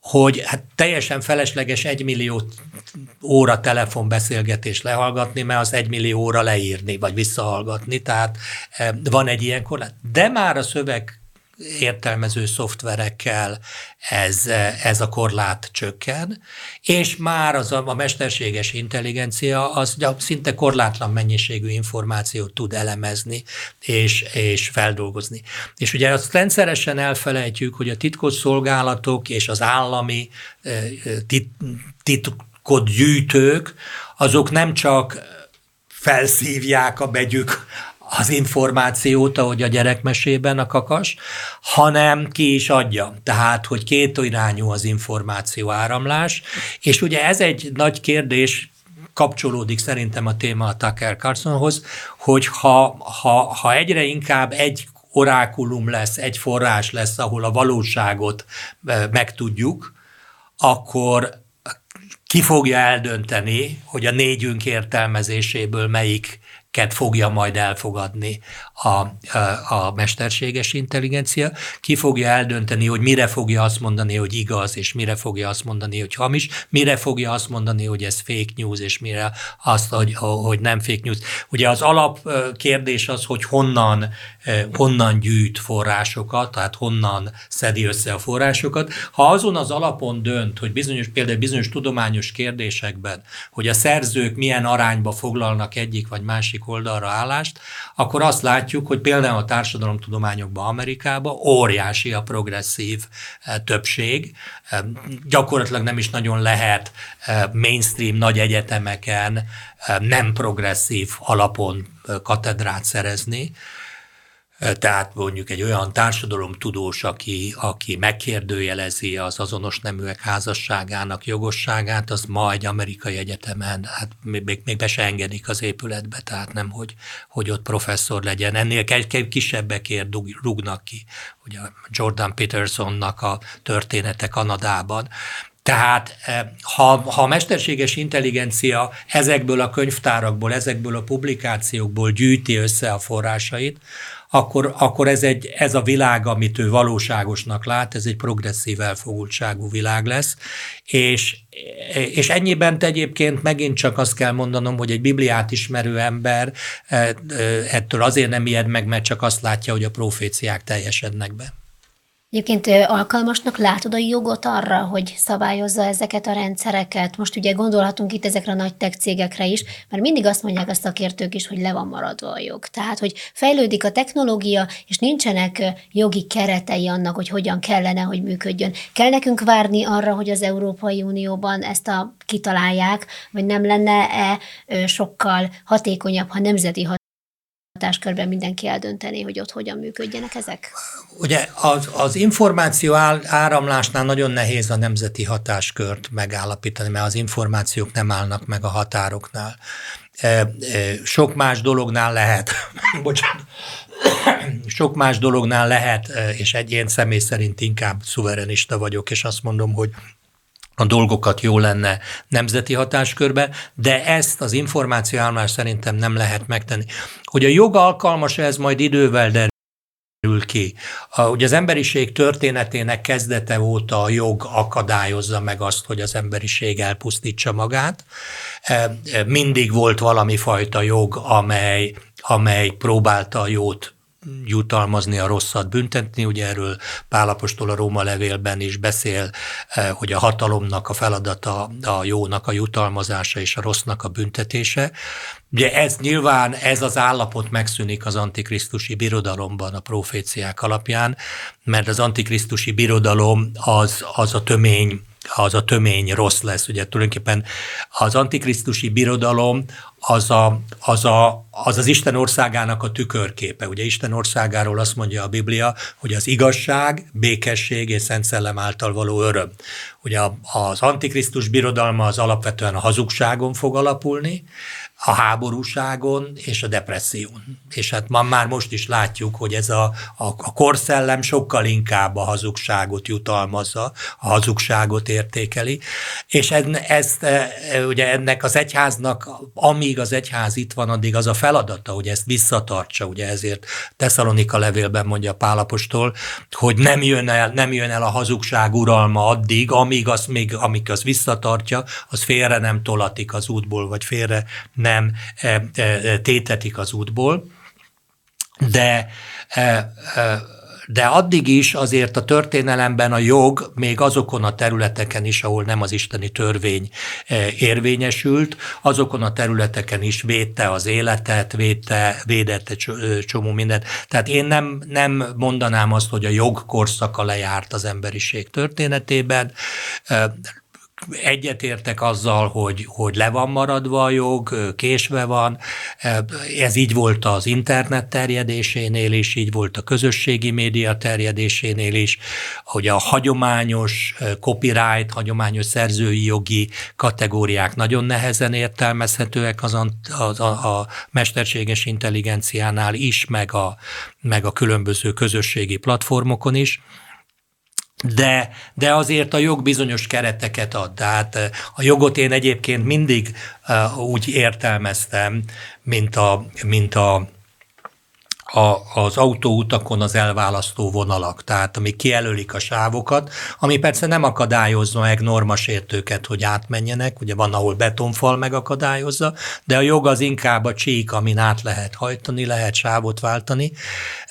S2: hogy hát teljesen felesleges egy millió óra telefonbeszélgetés lehallgatni, mert az egy millió óra leírni, vagy visszahallgatni, tehát van egy ilyen korlát. De már a szöveg értelmező szoftverekkel ez, ez a korlát csökken, és már az a, mesterséges intelligencia az szinte korlátlan mennyiségű információt tud elemezni és, és feldolgozni. És ugye azt rendszeresen elfelejtjük, hogy a titkos szolgálatok és az állami tit, titkot gyűjtők, azok nem csak felszívják a begyük az információt, ahogy a gyerekmesében a kakas, hanem ki is adja. Tehát, hogy két irányú az információ áramlás, és ugye ez egy nagy kérdés, kapcsolódik szerintem a téma a Tucker Carlsonhoz, hogy ha, ha, ha egyre inkább egy orákulum lesz, egy forrás lesz, ahol a valóságot megtudjuk, akkor ki fogja eldönteni, hogy a négyünk értelmezéséből melyik fogja majd elfogadni a, a, a mesterséges intelligencia, ki fogja eldönteni, hogy mire fogja azt mondani, hogy igaz, és mire fogja azt mondani, hogy hamis, mire fogja azt mondani, hogy ez fake news, és mire azt, hogy, hogy nem fake news. Ugye az alap kérdés az, hogy honnan, honnan gyűjt forrásokat, tehát honnan szedi össze a forrásokat. Ha azon az alapon dönt, hogy bizonyos, például bizonyos tudományos kérdésekben, hogy a szerzők milyen arányba foglalnak egyik vagy másik oldalra állást, akkor azt látjuk, hogy például a társadalomtudományokban Amerikában óriási a progresszív eh, többség. Eh, gyakorlatilag nem is nagyon lehet eh, mainstream nagy egyetemeken nem progresszív alapon katedrát szerezni tehát mondjuk egy olyan társadalomtudós, aki, aki megkérdőjelezi az azonos neműek házasságának jogosságát, az ma egy amerikai egyetemen, hát még, még be se engedik az épületbe, tehát nem, hogy, hogy ott professzor legyen. Ennél kisebbekért rúgnak ki, ugye Jordan Petersonnak a története Kanadában. Tehát ha, ha a mesterséges intelligencia ezekből a könyvtárakból, ezekből a publikációkból gyűjti össze a forrásait, akkor, akkor ez, egy, ez a világ, amit ő valóságosnak lát, ez egy progresszív elfogultságú világ lesz, és, és ennyiben egyébként megint csak azt kell mondanom, hogy egy Bibliát ismerő ember eh, eh, ettől azért nem ijed meg, mert csak azt látja, hogy a proféciák teljesednek be.
S3: Egyébként alkalmasnak látod a jogot arra, hogy szabályozza ezeket a rendszereket? Most ugye gondolhatunk itt ezekre a nagy tech cégekre is, mert mindig azt mondják a szakértők is, hogy le van maradva a jog. Tehát, hogy fejlődik a technológia, és nincsenek jogi keretei annak, hogy hogyan kellene, hogy működjön. Kell nekünk várni arra, hogy az Európai Unióban ezt a kitalálják, vagy nem lenne-e sokkal hatékonyabb, ha nemzeti hatáskörben mindenki eldönteni, hogy ott hogyan működjenek ezek?
S2: Ugye az, az információ áramlásnál nagyon nehéz a nemzeti hatáskört megállapítani, mert az információk nem állnak meg a határoknál. E, e, sok más dolognál lehet, bocsánat, sok más dolognál lehet, és egy én személy szerint inkább szuverenista vagyok, és azt mondom, hogy a dolgokat jó lenne nemzeti hatáskörbe, de ezt az információállomás szerintem nem lehet megtenni. Hogy a jog alkalmas ez majd idővel derül ki. A, ugye az emberiség történetének kezdete óta a jog akadályozza meg azt, hogy az emberiség elpusztítsa magát. E, e, mindig volt valami fajta jog, amely, amely próbálta a jót jutalmazni, a rosszat büntetni. Ugye erről Pálapostól a Róma levélben is beszél, eh, hogy a hatalomnak a feladata a jónak a jutalmazása és a rossznak a büntetése. Ugye ez nyilván, ez az állapot megszűnik az antikrisztusi birodalomban a proféciák alapján, mert az antikrisztusi birodalom az, az a tömény az a tömény rossz lesz. Ugye tulajdonképpen az antikrisztusi birodalom az, a, az, a, az az Isten országának a tükörképe. Ugye Isten országáról azt mondja a Biblia, hogy az igazság, békesség és Szent Szellem által való öröm. Ugye az antikrisztus birodalma az alapvetően a hazugságon fog alapulni, a háborúságon és a depresszión. És hát ma már most is látjuk, hogy ez a, a, a korszellem sokkal inkább a hazugságot jutalmazza, a hazugságot értékeli, és ez, ezt, e, ugye ennek az egyháznak, amíg az egyház itt van, addig az a feladata, hogy ezt visszatartsa, ugye ezért Tesszalonika levélben mondja Pálapostól, hogy nem jön el, nem jön el a hazugság uralma addig, amíg az, még, amíg az visszatartja, az félre nem tolatik az útból, vagy félre nem nem e, e, tétetik az útból, de e, de addig is azért a történelemben a jog még azokon a területeken is, ahol nem az isteni törvény érvényesült, azokon a területeken is védte az életet, védte, védette csomó mindent. Tehát én nem, nem mondanám azt, hogy a jog korszaka lejárt az emberiség történetében egyetértek azzal, hogy, hogy le van maradva a jog, késve van. Ez így volt az internet terjedésénél is, így volt a közösségi média terjedésénél is, hogy a hagyományos copyright, hagyományos szerzői jogi kategóriák nagyon nehezen értelmezhetőek az, az a, a mesterséges intelligenciánál is, meg a, meg a különböző közösségi platformokon is de, de azért a jog bizonyos kereteket ad. Tehát eh, a jogot én egyébként mindig uh, úgy értelmeztem, mint a, mint a a, az autóutakon az elválasztó vonalak, tehát ami kijelölik a sávokat, ami persze nem akadályozza meg normasértőket, hogy átmenjenek, ugye van, ahol betonfal megakadályozza, de a jog az inkább a csík, amin át lehet hajtani, lehet sávot váltani,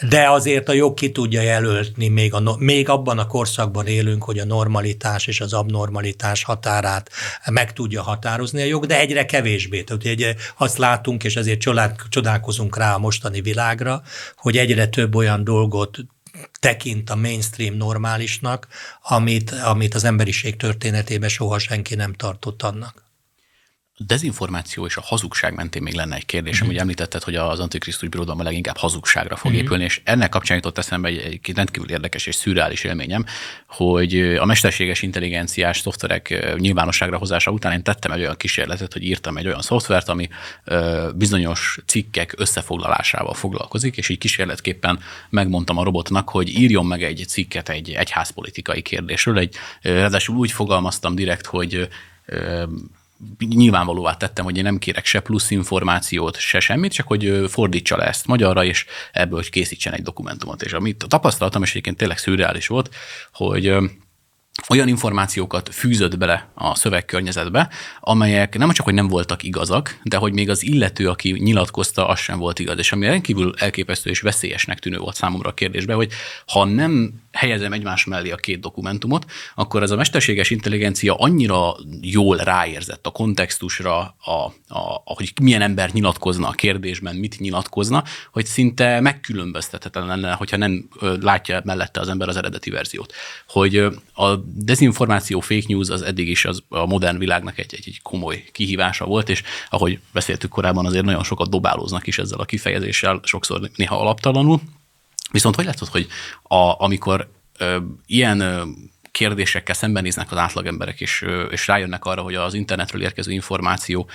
S2: de azért a jog ki tudja jelölni, még, a, még abban a korszakban élünk, hogy a normalitás és az abnormalitás határát meg tudja határozni a jog, de egyre kevésbé. Tehát ugye azt látunk, és ezért csodálkozunk rá a mostani világra, hogy egyre több olyan dolgot tekint a mainstream normálisnak, amit, amit az emberiség történetében soha senki nem tartott annak
S4: dezinformáció és a hazugság mentén még lenne egy kérdésem. Mm-hmm. Ugye említetted, hogy az Antikrisztus birodalma leginkább hazugságra fog mm-hmm. épülni, és ennek kapcsán jutott eszembe egy, egy rendkívül érdekes és szürreális élményem, hogy a mesterséges intelligenciás szoftverek nyilvánosságra hozása után én tettem egy olyan kísérletet, hogy írtam egy olyan szoftvert, ami bizonyos cikkek összefoglalásával foglalkozik, és így kísérletképpen megmondtam a robotnak, hogy írjon meg egy cikket egy egyházpolitikai kérdésről. Egy, ráadásul úgy fogalmaztam direkt, hogy nyilvánvalóvá tettem, hogy én nem kérek se plusz információt, se semmit, csak hogy fordítsa le ezt magyarra, és ebből készítsen egy dokumentumot. És amit tapasztaltam, és egyébként tényleg szürreális volt, hogy olyan információkat fűzött bele a szövegkörnyezetbe, amelyek nem csak, hogy nem voltak igazak, de hogy még az illető, aki nyilatkozta, az sem volt igaz. És ami rendkívül elképesztő és veszélyesnek tűnő volt számomra a kérdésben, hogy ha nem helyezem egymás mellé a két dokumentumot, akkor ez a mesterséges intelligencia annyira jól ráérzett a kontextusra, a, a, hogy milyen ember nyilatkozna a kérdésben, mit nyilatkozna, hogy szinte megkülönböztethetetlen lenne, hogyha nem látja mellette az ember az eredeti verziót. Hogy a dezinformáció, fake news az eddig is az a modern világnak egy, egy, egy komoly kihívása volt, és ahogy beszéltük korábban, azért nagyon sokat dobálóznak is ezzel a kifejezéssel, sokszor néha alaptalanul. Viszont hogy látod, hogy a, amikor ö, ilyen kérdésekkel szembenéznek az átlagemberek, és, és rájönnek arra, hogy az internetről érkező információ,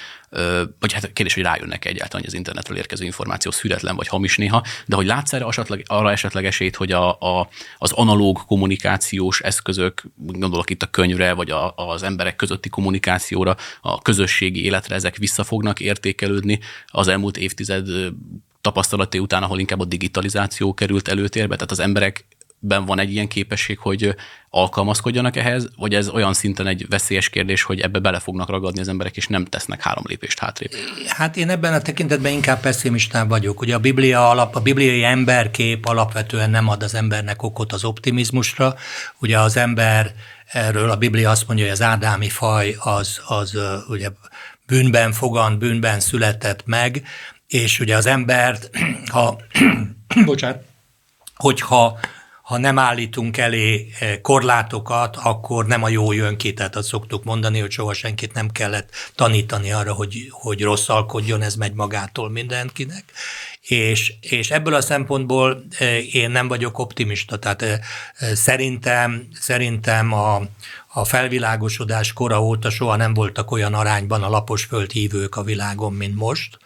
S4: vagy hát kérdés, hogy rájönnek egyáltalán, hogy az internetről érkező információ szüretlen vagy hamis néha, de hogy látsz erre esetleg, arra esetleg esélyt, hogy a, a, az analóg kommunikációs eszközök, gondolok itt a könyvre, vagy a, az emberek közötti kommunikációra, a közösségi életre, ezek vissza fognak értékelődni az elmúlt évtized tapasztalati után, ahol inkább a digitalizáció került előtérbe, tehát az emberek ben van egy ilyen képesség, hogy alkalmazkodjanak ehhez, vagy ez olyan szinten egy veszélyes kérdés, hogy ebbe bele fognak ragadni az emberek, és nem tesznek három lépést hátrébb?
S2: Hát én ebben a tekintetben inkább pessimistább vagyok. Ugye a Biblia alap, a bibliai emberkép alapvetően nem ad az embernek okot az optimizmusra. Ugye az ember, erről a Biblia azt mondja, hogy az ádámi faj az, az ugye bűnben fogant, bűnben született meg, és ugye az embert, ha, bocsánat, hogyha ha nem állítunk elé eh, korlátokat, akkor nem a jó jön ki. Tehát azt szoktuk mondani, hogy soha senkit nem kellett tanítani arra, hogy, hogy rosszalkodjon, ez megy magától mindenkinek. És, és ebből a szempontból eh, én nem vagyok optimista. Tehát eh, szerintem, szerintem a, a felvilágosodás kora óta soha nem voltak olyan arányban a lapos földhívők a világon, mint most,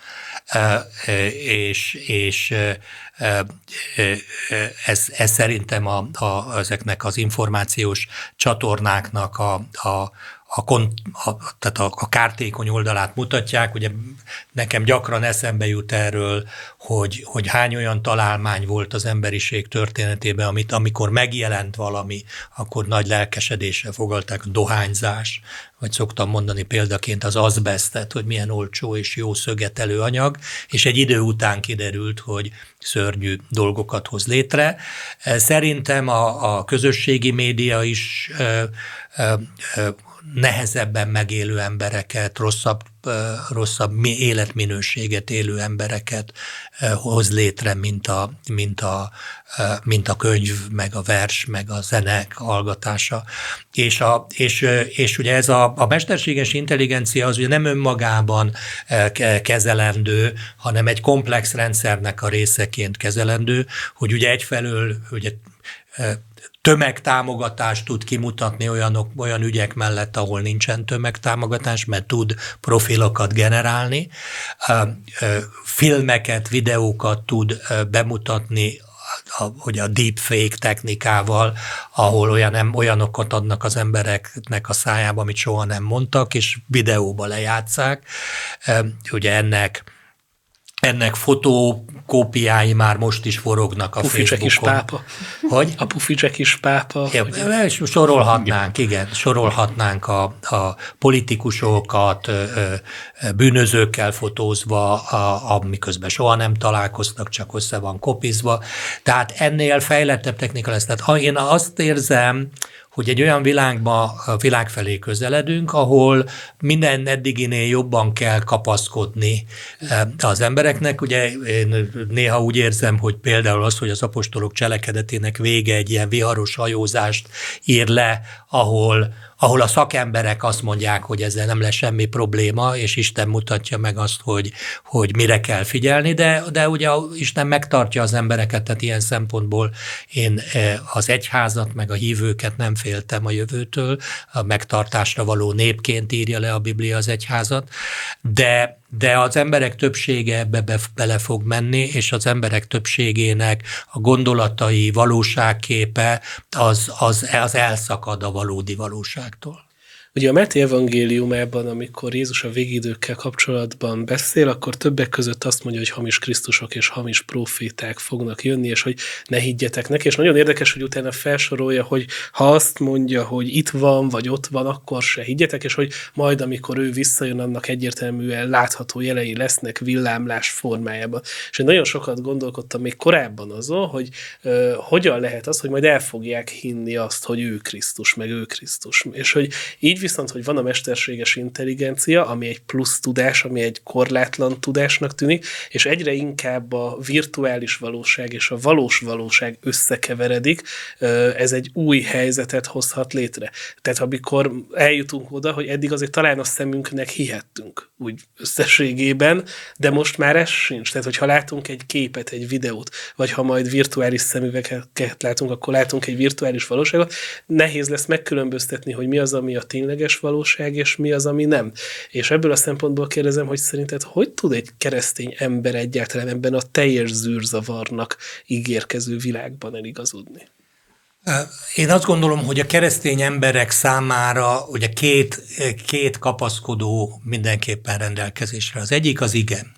S2: és, és ez, ez szerintem a, a, ezeknek az információs csatornáknak a, a, a, kon, a, tehát a, a kártékony oldalát mutatják. Ugye nekem gyakran eszembe jut erről, hogy, hogy hány olyan találmány volt az emberiség történetében, amit amikor megjelent valami, akkor nagy lelkesedéssel fogalták a dohányzás, vagy szoktam mondani példaként az azbestet, hogy milyen olcsó és jó szögetelő anyag, és egy idő után kiderült, hogy szörnyű dolgokat hoz létre. Szerintem a, a közösségi média is nehezebben megélő embereket, rosszabb, rosszabb életminőséget élő embereket hoz létre, mint a, mint, a, mint a könyv, meg a vers, meg a zenek hallgatása. És, a, és, és ugye ez a, a mesterséges intelligencia az ugye nem önmagában kezelendő, hanem egy komplex rendszernek a részeként kezelendő, hogy ugye egyfelől ugye tömegtámogatást tud kimutatni olyanok, olyan ügyek mellett, ahol nincsen tömegtámogatás, mert tud profilokat generálni, filmeket, videókat tud bemutatni hogy a deepfake technikával, ahol olyan, olyanokat adnak az embereknek a szájába, amit soha nem mondtak, és videóba lejátszák. Ugye ennek ennek fotókópiái már most is forognak a
S1: Puficsek
S2: Facebookon.
S1: is pápa.
S2: Hogy?
S1: A puficsek is pápa.
S2: Ja, hogy... sorolhatnánk, igen, sorolhatnánk a, a politikusokat bűnözőkkel fotózva, a, a, miközben soha nem találkoztak, csak össze van kopizva. Tehát ennél fejlettebb technika lesz. Tehát én azt érzem, hogy egy olyan világba, világ felé közeledünk, ahol minden eddiginél jobban kell kapaszkodni eh, az embereknek. Ugye én néha úgy érzem, hogy például az, hogy az apostolok cselekedetének vége egy ilyen viharos hajózást ír le, ahol ahol a szakemberek azt mondják, hogy ezzel nem lesz semmi probléma, és Isten mutatja meg azt, hogy, hogy mire kell figyelni, de, de ugye Isten megtartja az embereket, tehát ilyen szempontból én e, az egyházat, meg a hívőket nem féltem a jövőtől, a megtartásra való népként írja le a Biblia az egyházat, de de az emberek többsége ebbe be, bele fog menni, és az emberek többségének a gondolatai, valóságképe az, az, az elszakad a valódi valóságtól.
S1: Ugye a Máté evangéliumában, amikor Jézus a végidőkkel kapcsolatban beszél, akkor többek között azt mondja, hogy hamis Krisztusok és hamis proféták fognak jönni, és hogy ne higgyetek neki. És nagyon érdekes, hogy utána felsorolja, hogy ha azt mondja, hogy itt van, vagy ott van, akkor se higgyetek, és hogy majd, amikor ő visszajön, annak egyértelműen látható jelei lesznek villámlás formájában. És én nagyon sokat gondolkodtam még korábban azon, hogy uh, hogyan lehet az, hogy majd el fogják hinni azt, hogy ő Krisztus, meg ő Krisztus. És hogy így viszont, hogy van a mesterséges intelligencia, ami egy plusz tudás, ami egy korlátlan tudásnak tűnik, és egyre inkább a virtuális valóság és a valós valóság összekeveredik, ez egy új helyzetet hozhat létre. Tehát amikor eljutunk oda, hogy eddig azért talán a szemünknek hihettünk úgy összességében, de most már ez sincs. Tehát, hogyha látunk egy képet, egy videót, vagy ha majd virtuális szemüveket látunk, akkor látunk egy virtuális valóságot, nehéz lesz megkülönböztetni, hogy mi az, ami a tényleges valóság, és mi az, ami nem. És ebből a szempontból kérdezem, hogy szerinted hogy tud egy keresztény ember egyáltalán ebben a teljes zűrzavarnak ígérkező világban eligazodni?
S2: Én azt gondolom, hogy a keresztény emberek számára ugye két, két kapaszkodó mindenképpen rendelkezésre. Az egyik az igen,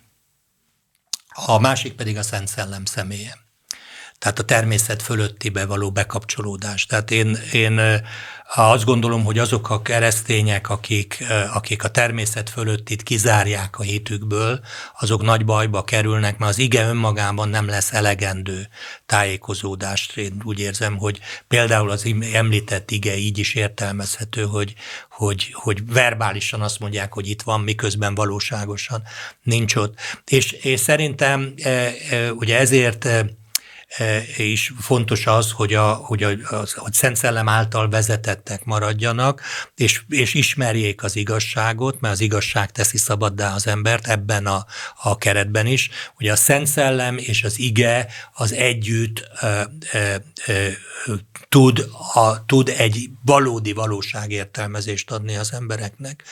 S2: a másik pedig a Szent Szellem személye. Tehát a természet fölöttibe való bekapcsolódás. Tehát én, én azt gondolom, hogy azok a keresztények, akik, akik a természet fölött itt kizárják a hitükből, azok nagy bajba kerülnek, mert az ige önmagában nem lesz elegendő tájékozódást. Én úgy érzem, hogy például az említett ige így is értelmezhető, hogy, hogy, hogy verbálisan azt mondják, hogy itt van, miközben valóságosan nincs ott. És, és szerintem ugye ezért és fontos az, hogy a, hogy a, a Szent Szellem által vezetettek maradjanak, és, és ismerjék az igazságot, mert az igazság teszi szabaddá az embert ebben a, a keretben is. Ugye a Szent Szellem és az ige az együtt ö, ö, ö, tud, a, tud egy valódi valóságértelmezést adni az embereknek.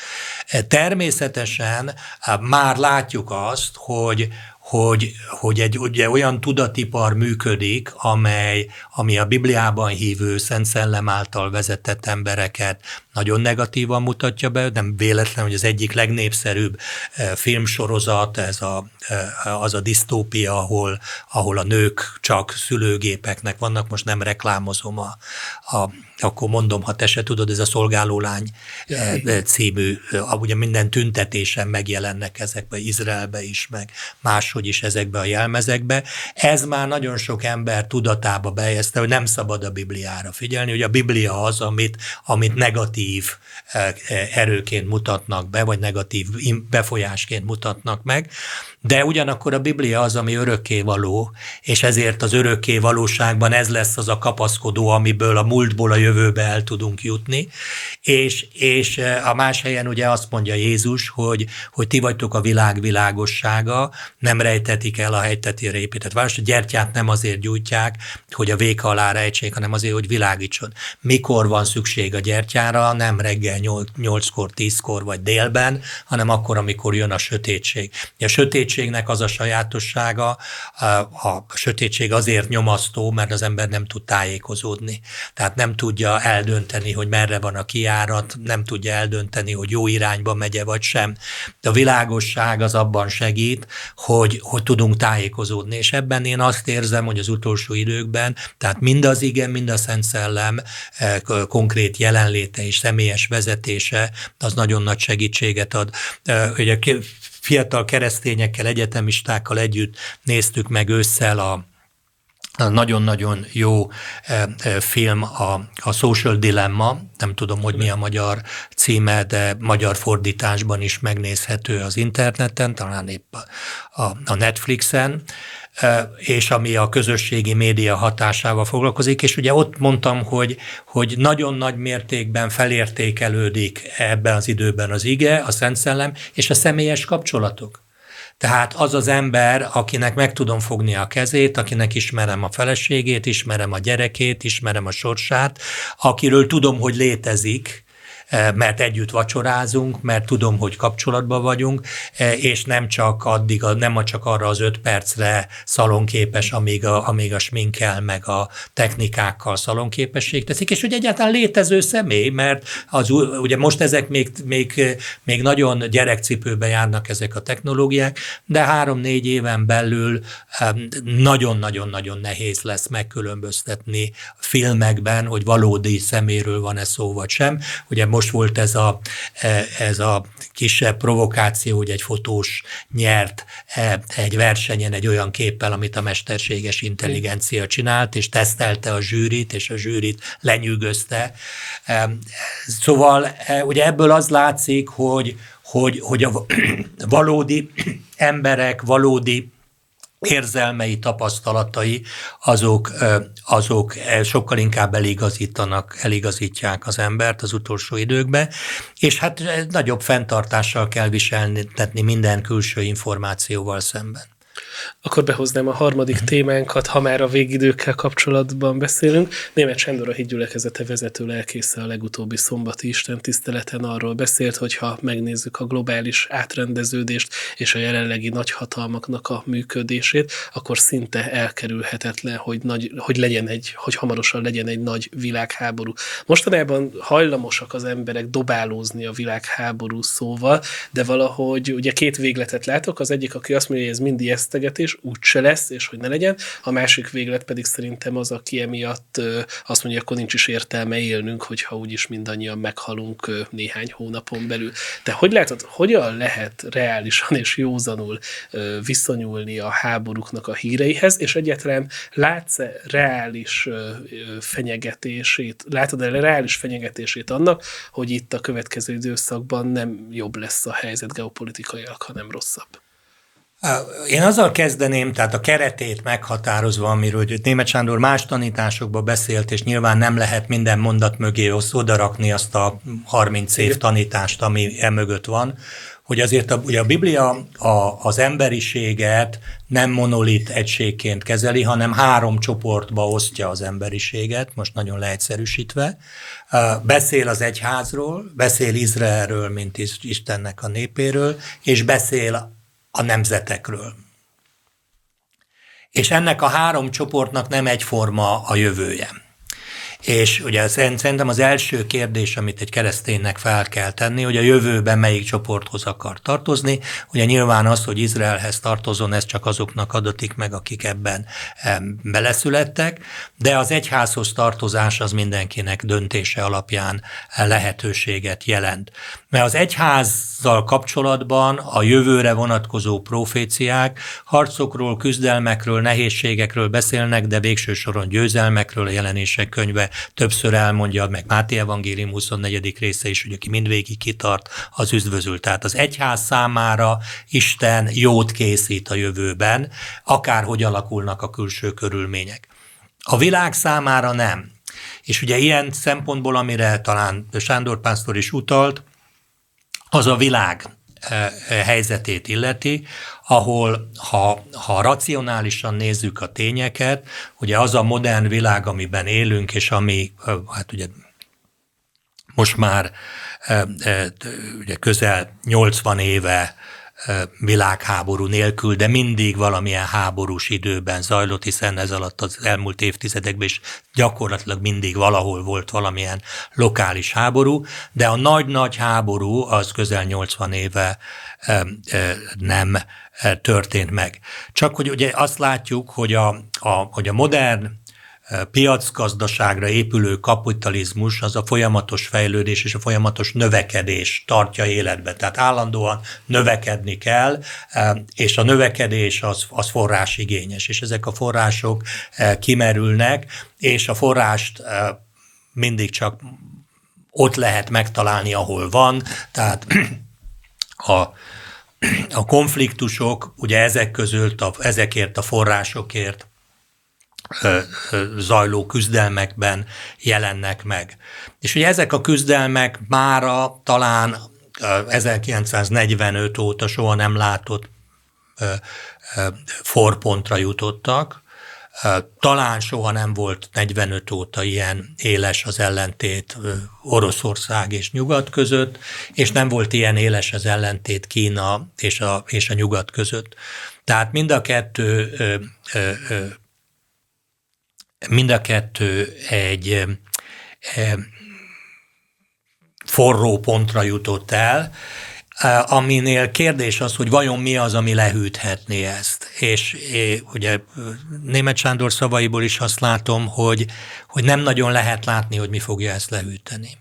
S2: Természetesen már látjuk azt, hogy, hogy, hogy egy ugye, olyan tudatipar működik, amely, ami a Bibliában hívő Szent Szellem által vezetett embereket nagyon negatívan mutatja be, nem véletlen, hogy az egyik legnépszerűbb eh, filmsorozat, ez a, eh, az a disztópia, ahol, ahol a nők csak szülőgépeknek vannak, most nem reklámozom a, a akkor mondom, ha te se tudod, ez a szolgálólány eh, című, ugye minden tüntetésen megjelennek ezekbe, Izraelbe is, meg máshogy is ezekbe a jelmezekbe. Ez már nagyon sok ember tudatába bejezte, hogy nem szabad a Bibliára figyelni, hogy a Biblia az, amit, amit negatív negatív eh, eh, erőként mutatnak be, vagy negatív befolyásként mutatnak meg, de ugyanakkor a Biblia az, ami örökké való, és ezért az örökké valóságban ez lesz az a kapaszkodó, amiből a múltból a jövőbe el tudunk jutni, és, és eh, a más helyen ugye azt mondja Jézus, hogy, hogy ti vagytok a világ világossága, nem rejtetik el a helytetére épített város, a gyertyát nem azért gyújtják, hogy a véka alá rejtsék, hanem azért, hogy világítson. Mikor van szükség a gyertyára, nem reggel 8-kor, 10-kor vagy délben, hanem akkor, amikor jön a sötétség. A sötétségnek az a sajátossága, a sötétség azért nyomasztó, mert az ember nem tud tájékozódni. Tehát nem tudja eldönteni, hogy merre van a kiárat, nem tudja eldönteni, hogy jó irányba megye vagy sem. De a világosság az abban segít, hogy, hogy tudunk tájékozódni. És ebben én azt érzem, hogy az utolsó időkben, tehát mind az igen, mind a Szent Szellem eh, konkrét jelenléte és személyes vezetése az nagyon nagy segítséget ad. Ugye fiatal keresztényekkel, egyetemistákkal együtt néztük meg ősszel a nagyon-nagyon jó film a, a Social Dilemma, nem tudom, hogy mi a magyar címe, de magyar fordításban is megnézhető az interneten, talán épp a, a Netflixen és ami a közösségi média hatásával foglalkozik, és ugye ott mondtam, hogy, hogy nagyon nagy mértékben felértékelődik ebben az időben az ige, a Szent Szellem és a személyes kapcsolatok. Tehát az az ember, akinek meg tudom fogni a kezét, akinek ismerem a feleségét, ismerem a gyerekét, ismerem a sorsát, akiről tudom, hogy létezik, mert együtt vacsorázunk, mert tudom, hogy kapcsolatban vagyunk, eh, és nem csak addig, nem csak arra az öt percre szalonképes, amíg a, amíg a sminkel, meg a technikákkal szalonképesség teszik, és hogy egyáltalán létező személy, mert az, ugye most ezek még, még, még nagyon gyerekcipőbe járnak ezek a technológiák, de három-négy éven belül nagyon-nagyon-nagyon nehéz lesz megkülönböztetni filmekben, hogy valódi szeméről van-e szó vagy sem. Ugye most volt ez a, ez a kisebb provokáció, hogy egy fotós nyert egy versenyen egy olyan képpel, amit a mesterséges intelligencia csinált, és tesztelte a zsűrit, és a zsűrit lenyűgözte. Szóval ugye ebből az látszik, hogy, hogy, hogy a valódi emberek, valódi érzelmei, tapasztalatai, azok, azok sokkal inkább eligazítanak, eligazítják az embert az utolsó időkben, és hát nagyobb fenntartással kell viselni minden külső információval szemben.
S1: Akkor behoznám a harmadik témánkat, ha már a végidőkkel kapcsolatban beszélünk. Német Sándor a hídgyülekezete vezető lelkésze a legutóbbi szombati Isten tiszteleten arról beszélt, hogy ha megnézzük a globális átrendeződést és a jelenlegi nagyhatalmaknak a működését, akkor szinte elkerülhetetlen, hogy, nagy, hogy legyen egy, hogy hamarosan legyen egy nagy világháború. Mostanában hajlamosak az emberek dobálózni a világháború szóval, de valahogy ugye két végletet látok, az egyik, aki azt mondja, hogy ez mindig esztegetés, úgyse lesz, és hogy ne legyen. A másik véglet pedig szerintem az, aki emiatt azt mondja, akkor nincs is értelme élnünk, hogyha úgyis mindannyian meghalunk néhány hónapon belül. De hogy látod, hogyan lehet reálisan és józanul viszonyulni a háborúknak a híreihez, és egyáltalán látsz-e reális fenyegetését, látod-e reális fenyegetését annak, hogy itt a következő időszakban nem jobb lesz a helyzet geopolitikailag, hanem rosszabb?
S2: Én azzal kezdeném, tehát a keretét meghatározva, amiről hogy Német Sándor más tanításokban beszélt, és nyilván nem lehet minden mondat mögé odarakni azt a 30 év tanítást, ami e mögött van, hogy azért a, ugye a Biblia a, az emberiséget nem monolit egységként kezeli, hanem három csoportba osztja az emberiséget, most nagyon leegyszerűsítve. Beszél az egyházról, beszél Izraelről, mint Istennek a népéről, és beszél a nemzetekről. És ennek a három csoportnak nem egyforma a jövője. És ugye szerintem az első kérdés, amit egy kereszténynek fel kell tenni, hogy a jövőben melyik csoporthoz akar tartozni. Ugye nyilván az, hogy Izraelhez tartozon, ez csak azoknak adatik meg, akik ebben beleszülettek, de az egyházhoz tartozás az mindenkinek döntése alapján lehetőséget jelent. Mert az egyházzal kapcsolatban a jövőre vonatkozó proféciák harcokról, küzdelmekről, nehézségekről beszélnek, de végső soron győzelmekről a jelenések könyve többször elmondja, meg Máté Evangélium 24. része is, hogy aki mindvégig kitart, az üdvözül. Tehát az egyház számára Isten jót készít a jövőben, akárhogy alakulnak a külső körülmények. A világ számára nem. És ugye ilyen szempontból, amire talán Sándor Pásztor is utalt, az a világ eh, eh, helyzetét illeti, ahol ha, ha racionálisan nézzük a tényeket, ugye az a modern világ, amiben élünk, és ami, eh, hát ugye most már ugye közel 80 éve világháború nélkül, de mindig valamilyen háborús időben zajlott, hiszen ez alatt az elmúlt évtizedekben is gyakorlatilag mindig valahol volt valamilyen lokális háború, de a nagy-nagy háború az közel 80 éve nem történt meg. Csak hogy ugye azt látjuk, hogy a, a, hogy a modern piacgazdaságra épülő kapitalizmus az a folyamatos fejlődés és a folyamatos növekedés tartja életbe. Tehát állandóan növekedni kell, és a növekedés az, az forrásigényes, és ezek a források kimerülnek, és a forrást mindig csak ott lehet megtalálni, ahol van, tehát a, a konfliktusok, ugye ezek között, a, ezekért a forrásokért zajló küzdelmekben jelennek meg. És ugye ezek a küzdelmek mára talán 1945 óta soha nem látott forpontra jutottak. Talán soha nem volt 45 óta ilyen éles az ellentét Oroszország és Nyugat között, és nem volt ilyen éles az ellentét Kína és a, és a Nyugat között. Tehát mind a kettő Mind a kettő egy forró pontra jutott el, aminél kérdés az, hogy vajon mi az, ami lehűthetné ezt. És ugye német Sándor szavaiból is azt látom, hogy, hogy nem nagyon lehet látni, hogy mi fogja ezt lehűteni.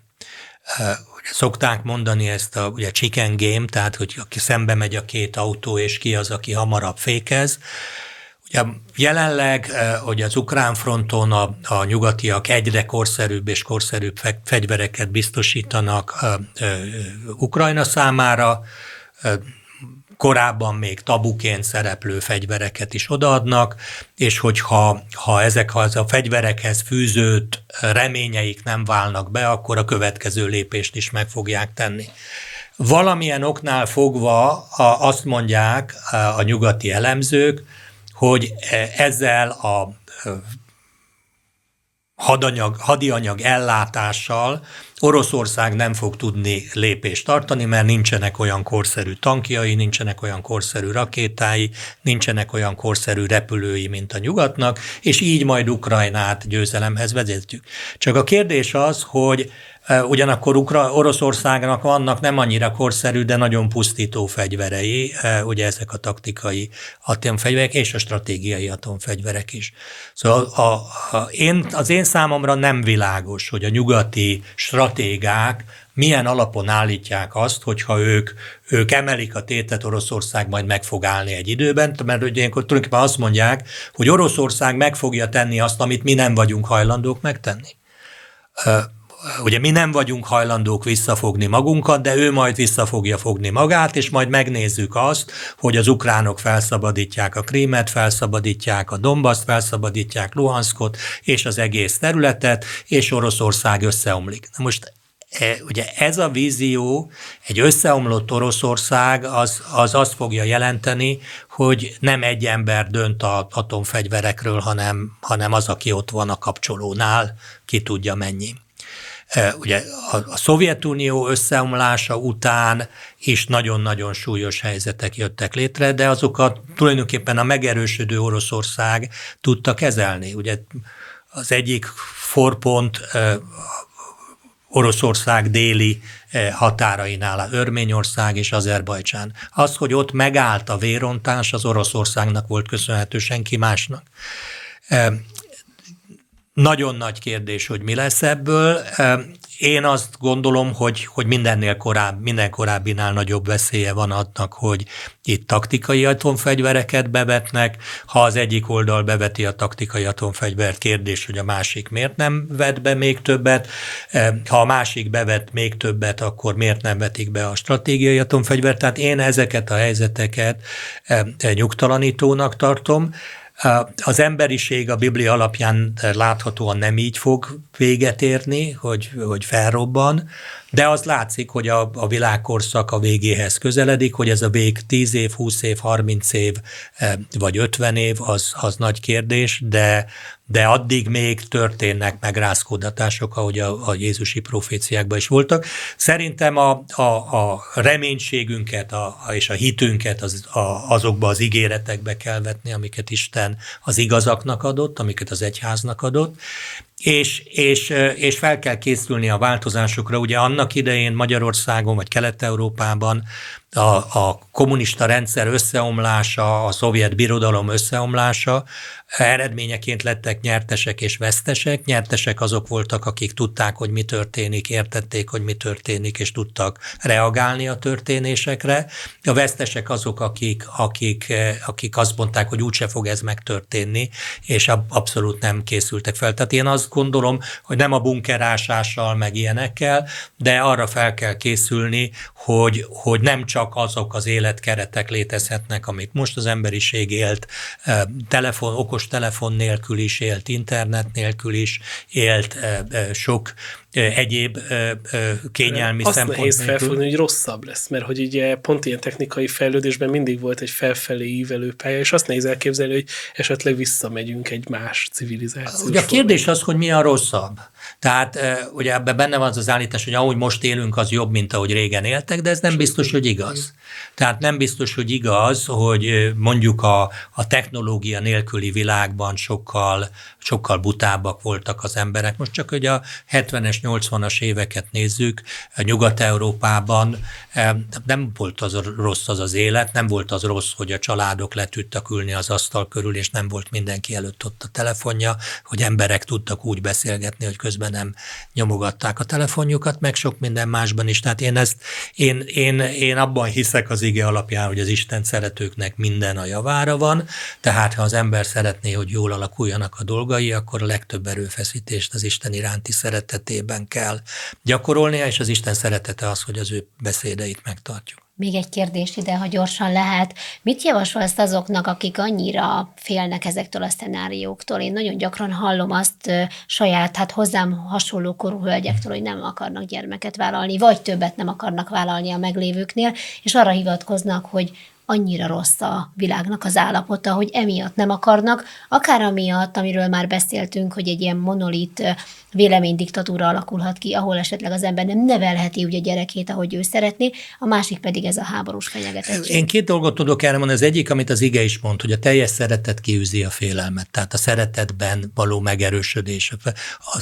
S2: Szokták mondani ezt a ugye chicken game, tehát hogy aki szembe megy a két autó, és ki az, aki hamarabb fékez. Ugye jelenleg, hogy az ukrán fronton a, a nyugatiak egyre korszerűbb és korszerűbb fegyvereket biztosítanak Ukrajna számára, korábban még tabuként szereplő fegyvereket is odaadnak, és hogyha ha ezek az a fegyverekhez fűződt reményeik nem válnak be, akkor a következő lépést is meg fogják tenni. Valamilyen oknál fogva azt mondják a nyugati elemzők, hogy ezzel a hadanyag, hadianyag ellátással Oroszország nem fog tudni lépést tartani, mert nincsenek olyan korszerű tankjai, nincsenek olyan korszerű rakétái, nincsenek olyan korszerű repülői, mint a nyugatnak, és így majd Ukrajnát győzelemhez vezetjük. Csak a kérdés az, hogy Ugyanakkor Ukra- Oroszországnak vannak nem annyira korszerű, de nagyon pusztító fegyverei, ugye ezek a taktikai atomfegyverek és a stratégiai atomfegyverek is. Szóval a, a, én, az én számomra nem világos, hogy a nyugati stratégák milyen alapon állítják azt, hogyha ők, ők emelik a tétet, Oroszország majd meg fog állni egy időben, mert ugye ilyenkor tulajdonképpen azt mondják, hogy Oroszország meg fogja tenni azt, amit mi nem vagyunk hajlandók megtenni ugye mi nem vagyunk hajlandók visszafogni magunkat, de ő majd vissza fogja fogni magát, és majd megnézzük azt, hogy az ukránok felszabadítják a Krímet, felszabadítják a Dombaszt, felszabadítják Luhanskot, és az egész területet, és Oroszország összeomlik. Na most e, ugye ez a vízió, egy összeomlott Oroszország, az, az azt fogja jelenteni, hogy nem egy ember dönt a atomfegyverekről, hanem, hanem az, aki ott van a kapcsolónál, ki tudja mennyi. Ugye a, a Szovjetunió összeomlása után is nagyon-nagyon súlyos helyzetek jöttek létre, de azokat tulajdonképpen a megerősödő Oroszország tudta kezelni. Ugye az egyik forpont Oroszország déli határainál, Örményország és Azerbajcsán. Az, hogy ott megállt a vérontás, az Oroszországnak volt köszönhető senki másnak. Nagyon nagy kérdés, hogy mi lesz ebből. Én azt gondolom, hogy, hogy mindennél korább, minden korábbinál nagyobb veszélye van annak, hogy itt taktikai atomfegyvereket bevetnek. Ha az egyik oldal beveti a taktikai atomfegyvert, kérdés, hogy a másik miért nem vet be még többet. Ha a másik bevet még többet, akkor miért nem vetik be a stratégiai atomfegyvert. Tehát én ezeket a helyzeteket nyugtalanítónak tartom. Az emberiség a Biblia alapján láthatóan nem így fog véget érni, hogy, hogy felrobban, de az látszik, hogy a, a világkorszak a végéhez közeledik, hogy ez a vég 10 év, 20 év, 30 év vagy 50 év, az, az nagy kérdés, de, de addig még történnek megrázkódtatások, ahogy a, a Jézusi proféciákban is voltak. Szerintem a, a, a reménységünket a, a, és a hitünket az, a, azokba az ígéretekbe kell vetni, amiket Isten az igazaknak adott, amiket az egyháznak adott, és, és, és fel kell készülni a változásokra. Ugye annak idején Magyarországon vagy Kelet-Európában a, a kommunista rendszer összeomlása, a szovjet birodalom összeomlása eredményeként lettek nyertesek és vesztesek. Nyertesek azok voltak, akik tudták, hogy mi történik, értették, hogy mi történik, és tudtak reagálni a történésekre. A vesztesek azok, akik, akik, akik azt mondták, hogy úgyse fog ez megtörténni, és abszolút nem készültek fel. Tehát én azt gondolom, hogy nem a bunkerásással, meg ilyenekkel, de arra fel kell készülni, hogy, hogy nem csak azok az életkeretek létezhetnek, amik most az emberiség élt, telefon, okos telefon nélkül is élt, internet nélkül is élt, sok egyéb kényelmi
S1: Azt
S2: szempont
S1: nehéz felfogni, hogy rosszabb lesz, mert hogy ugye pont ilyen technikai fejlődésben mindig volt egy felfelé ívelő pálya, és azt nehéz elképzelni, hogy esetleg visszamegyünk egy más civilizációra.
S2: Ugye a kérdés az, hogy mi a rosszabb. Tehát ugye ebben benne van az az állítás, hogy ahogy most élünk, az jobb, mint ahogy régen éltek, de ez nem biztos, hogy igaz. Tehát nem biztos, hogy igaz, hogy mondjuk a, a technológia nélküli világban sokkal, sokkal butábbak voltak az emberek. Most csak, hogy a 70-es, 80-as éveket nézzük, Nyugat-Európában nem volt az rossz az az élet, nem volt az rossz, hogy a családok le tudtak ülni az asztal körül, és nem volt mindenki előtt ott a telefonja, hogy emberek tudtak úgy beszélgetni, hogy közben nem nyomogatták a telefonjukat, meg sok minden másban is. Tehát én ezt, én, én, én abban hiszek az ige alapján, hogy az Isten szeretőknek minden a javára van, tehát ha az ember szeretné, hogy jól alakuljanak a dolgai, akkor a legtöbb erőfeszítést az Isten iránti szeretetében kell gyakorolnia, és az Isten szeretete az, hogy az ő beszédeit megtartjuk.
S3: Még egy kérdés ide, ha gyorsan lehet. Mit javasolsz azoknak, akik annyira félnek ezektől a szenárióktól? Én nagyon gyakran hallom azt saját, hát hozzám hasonló korú hölgyektől, hogy nem akarnak gyermeket vállalni, vagy többet nem akarnak vállalni a meglévőknél, és arra hivatkoznak, hogy annyira rossz a világnak az állapota, hogy emiatt nem akarnak, akár amiatt, amiről már beszéltünk, hogy egy ilyen monolit véleménydiktatúra alakulhat ki, ahol esetleg az ember nem nevelheti ugye gyerekét, ahogy ő szeretné, a másik pedig ez a háborús fenyegetettség.
S2: Én két dolgot tudok erre mondani. Az egyik, amit az ige is mond, hogy a teljes szeretet kiűzi a félelmet. Tehát a szeretetben való megerősödés.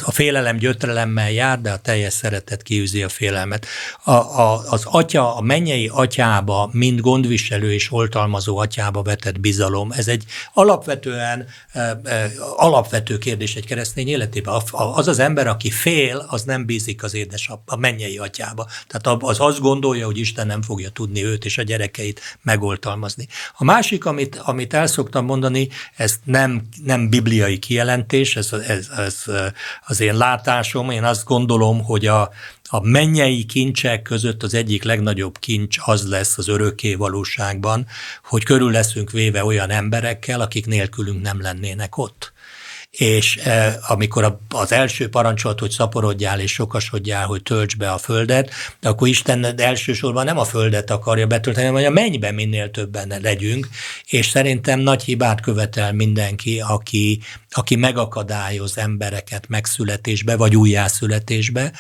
S2: A félelem gyötrelemmel jár, de a teljes szeretet kiűzi a félelmet. A, a, az atya, a mennyei atyába, mind gondviselő és oltalmazó atyába vetett bizalom, ez egy alapvetően alapvető kérdés egy keresztény életében. Az az ember, aki fél, az nem bízik az édesapja, a mennyei atyába. Tehát az azt gondolja, hogy Isten nem fogja tudni őt és a gyerekeit megoltalmazni. A másik, amit, amit el szoktam mondani, ez nem, nem bibliai kijelentés, ez, ez, ez az én látásom. Én azt gondolom, hogy a, a mennyei kincsek között az egyik legnagyobb kincs az lesz az örökké valóságban, hogy körül leszünk véve olyan emberekkel, akik nélkülünk nem lennének ott. És e, amikor az első parancsolat, hogy szaporodjál és sokasodjál, hogy tölts be a földet, de akkor Isten elsősorban nem a földet akarja betölteni, hanem hogy a mennybe minél többen legyünk, és szerintem nagy hibát követel mindenki, aki, aki megakadályoz embereket megszületésbe, vagy újjászületésbe,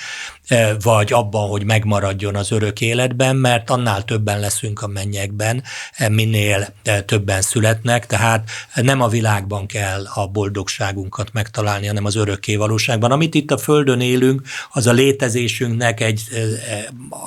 S2: e, vagy abban, hogy megmaradjon az örök életben, mert annál többen leszünk a mennyekben, e, minél e, többen születnek, tehát nem a világban kell a boldogságunkat megtalálni, hanem az örökké valóságban. Amit itt a Földön élünk, az a létezésünknek egy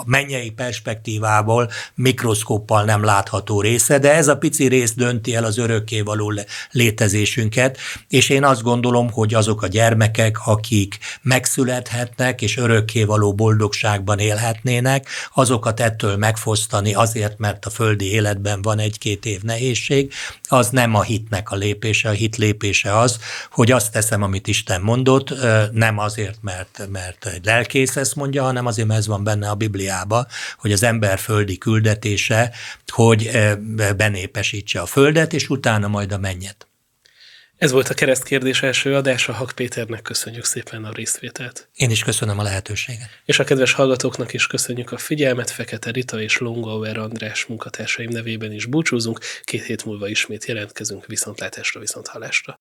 S2: mennyei perspektívából mikroszkóppal nem látható része, de ez a pici rész dönti el az örökké való létezésünket, és én azt gondolom, hogy azok a gyermekek, akik megszülethetnek és örökkévaló boldogságban élhetnének, azokat ettől megfosztani azért, mert a földi életben van egy-két év nehézség, az nem a hitnek a lépése, a hit lépése az, hogy azt teszem, amit Isten mondott, nem azért, mert, mert egy lelkész ezt mondja, hanem azért, mert ez van benne a Bibliába, hogy az ember földi küldetése, hogy benépesítse a földet, és utána majd a mennyet.
S1: Ez volt a keresztkérdés első adása. Hak Péternek köszönjük szépen a részvételt.
S2: Én is köszönöm a lehetőséget.
S1: És a kedves hallgatóknak is köszönjük a figyelmet. Fekete Rita és Longauer András munkatársaim nevében is búcsúzunk. Két hét múlva ismét jelentkezünk. Viszontlátásra, viszont hallásra.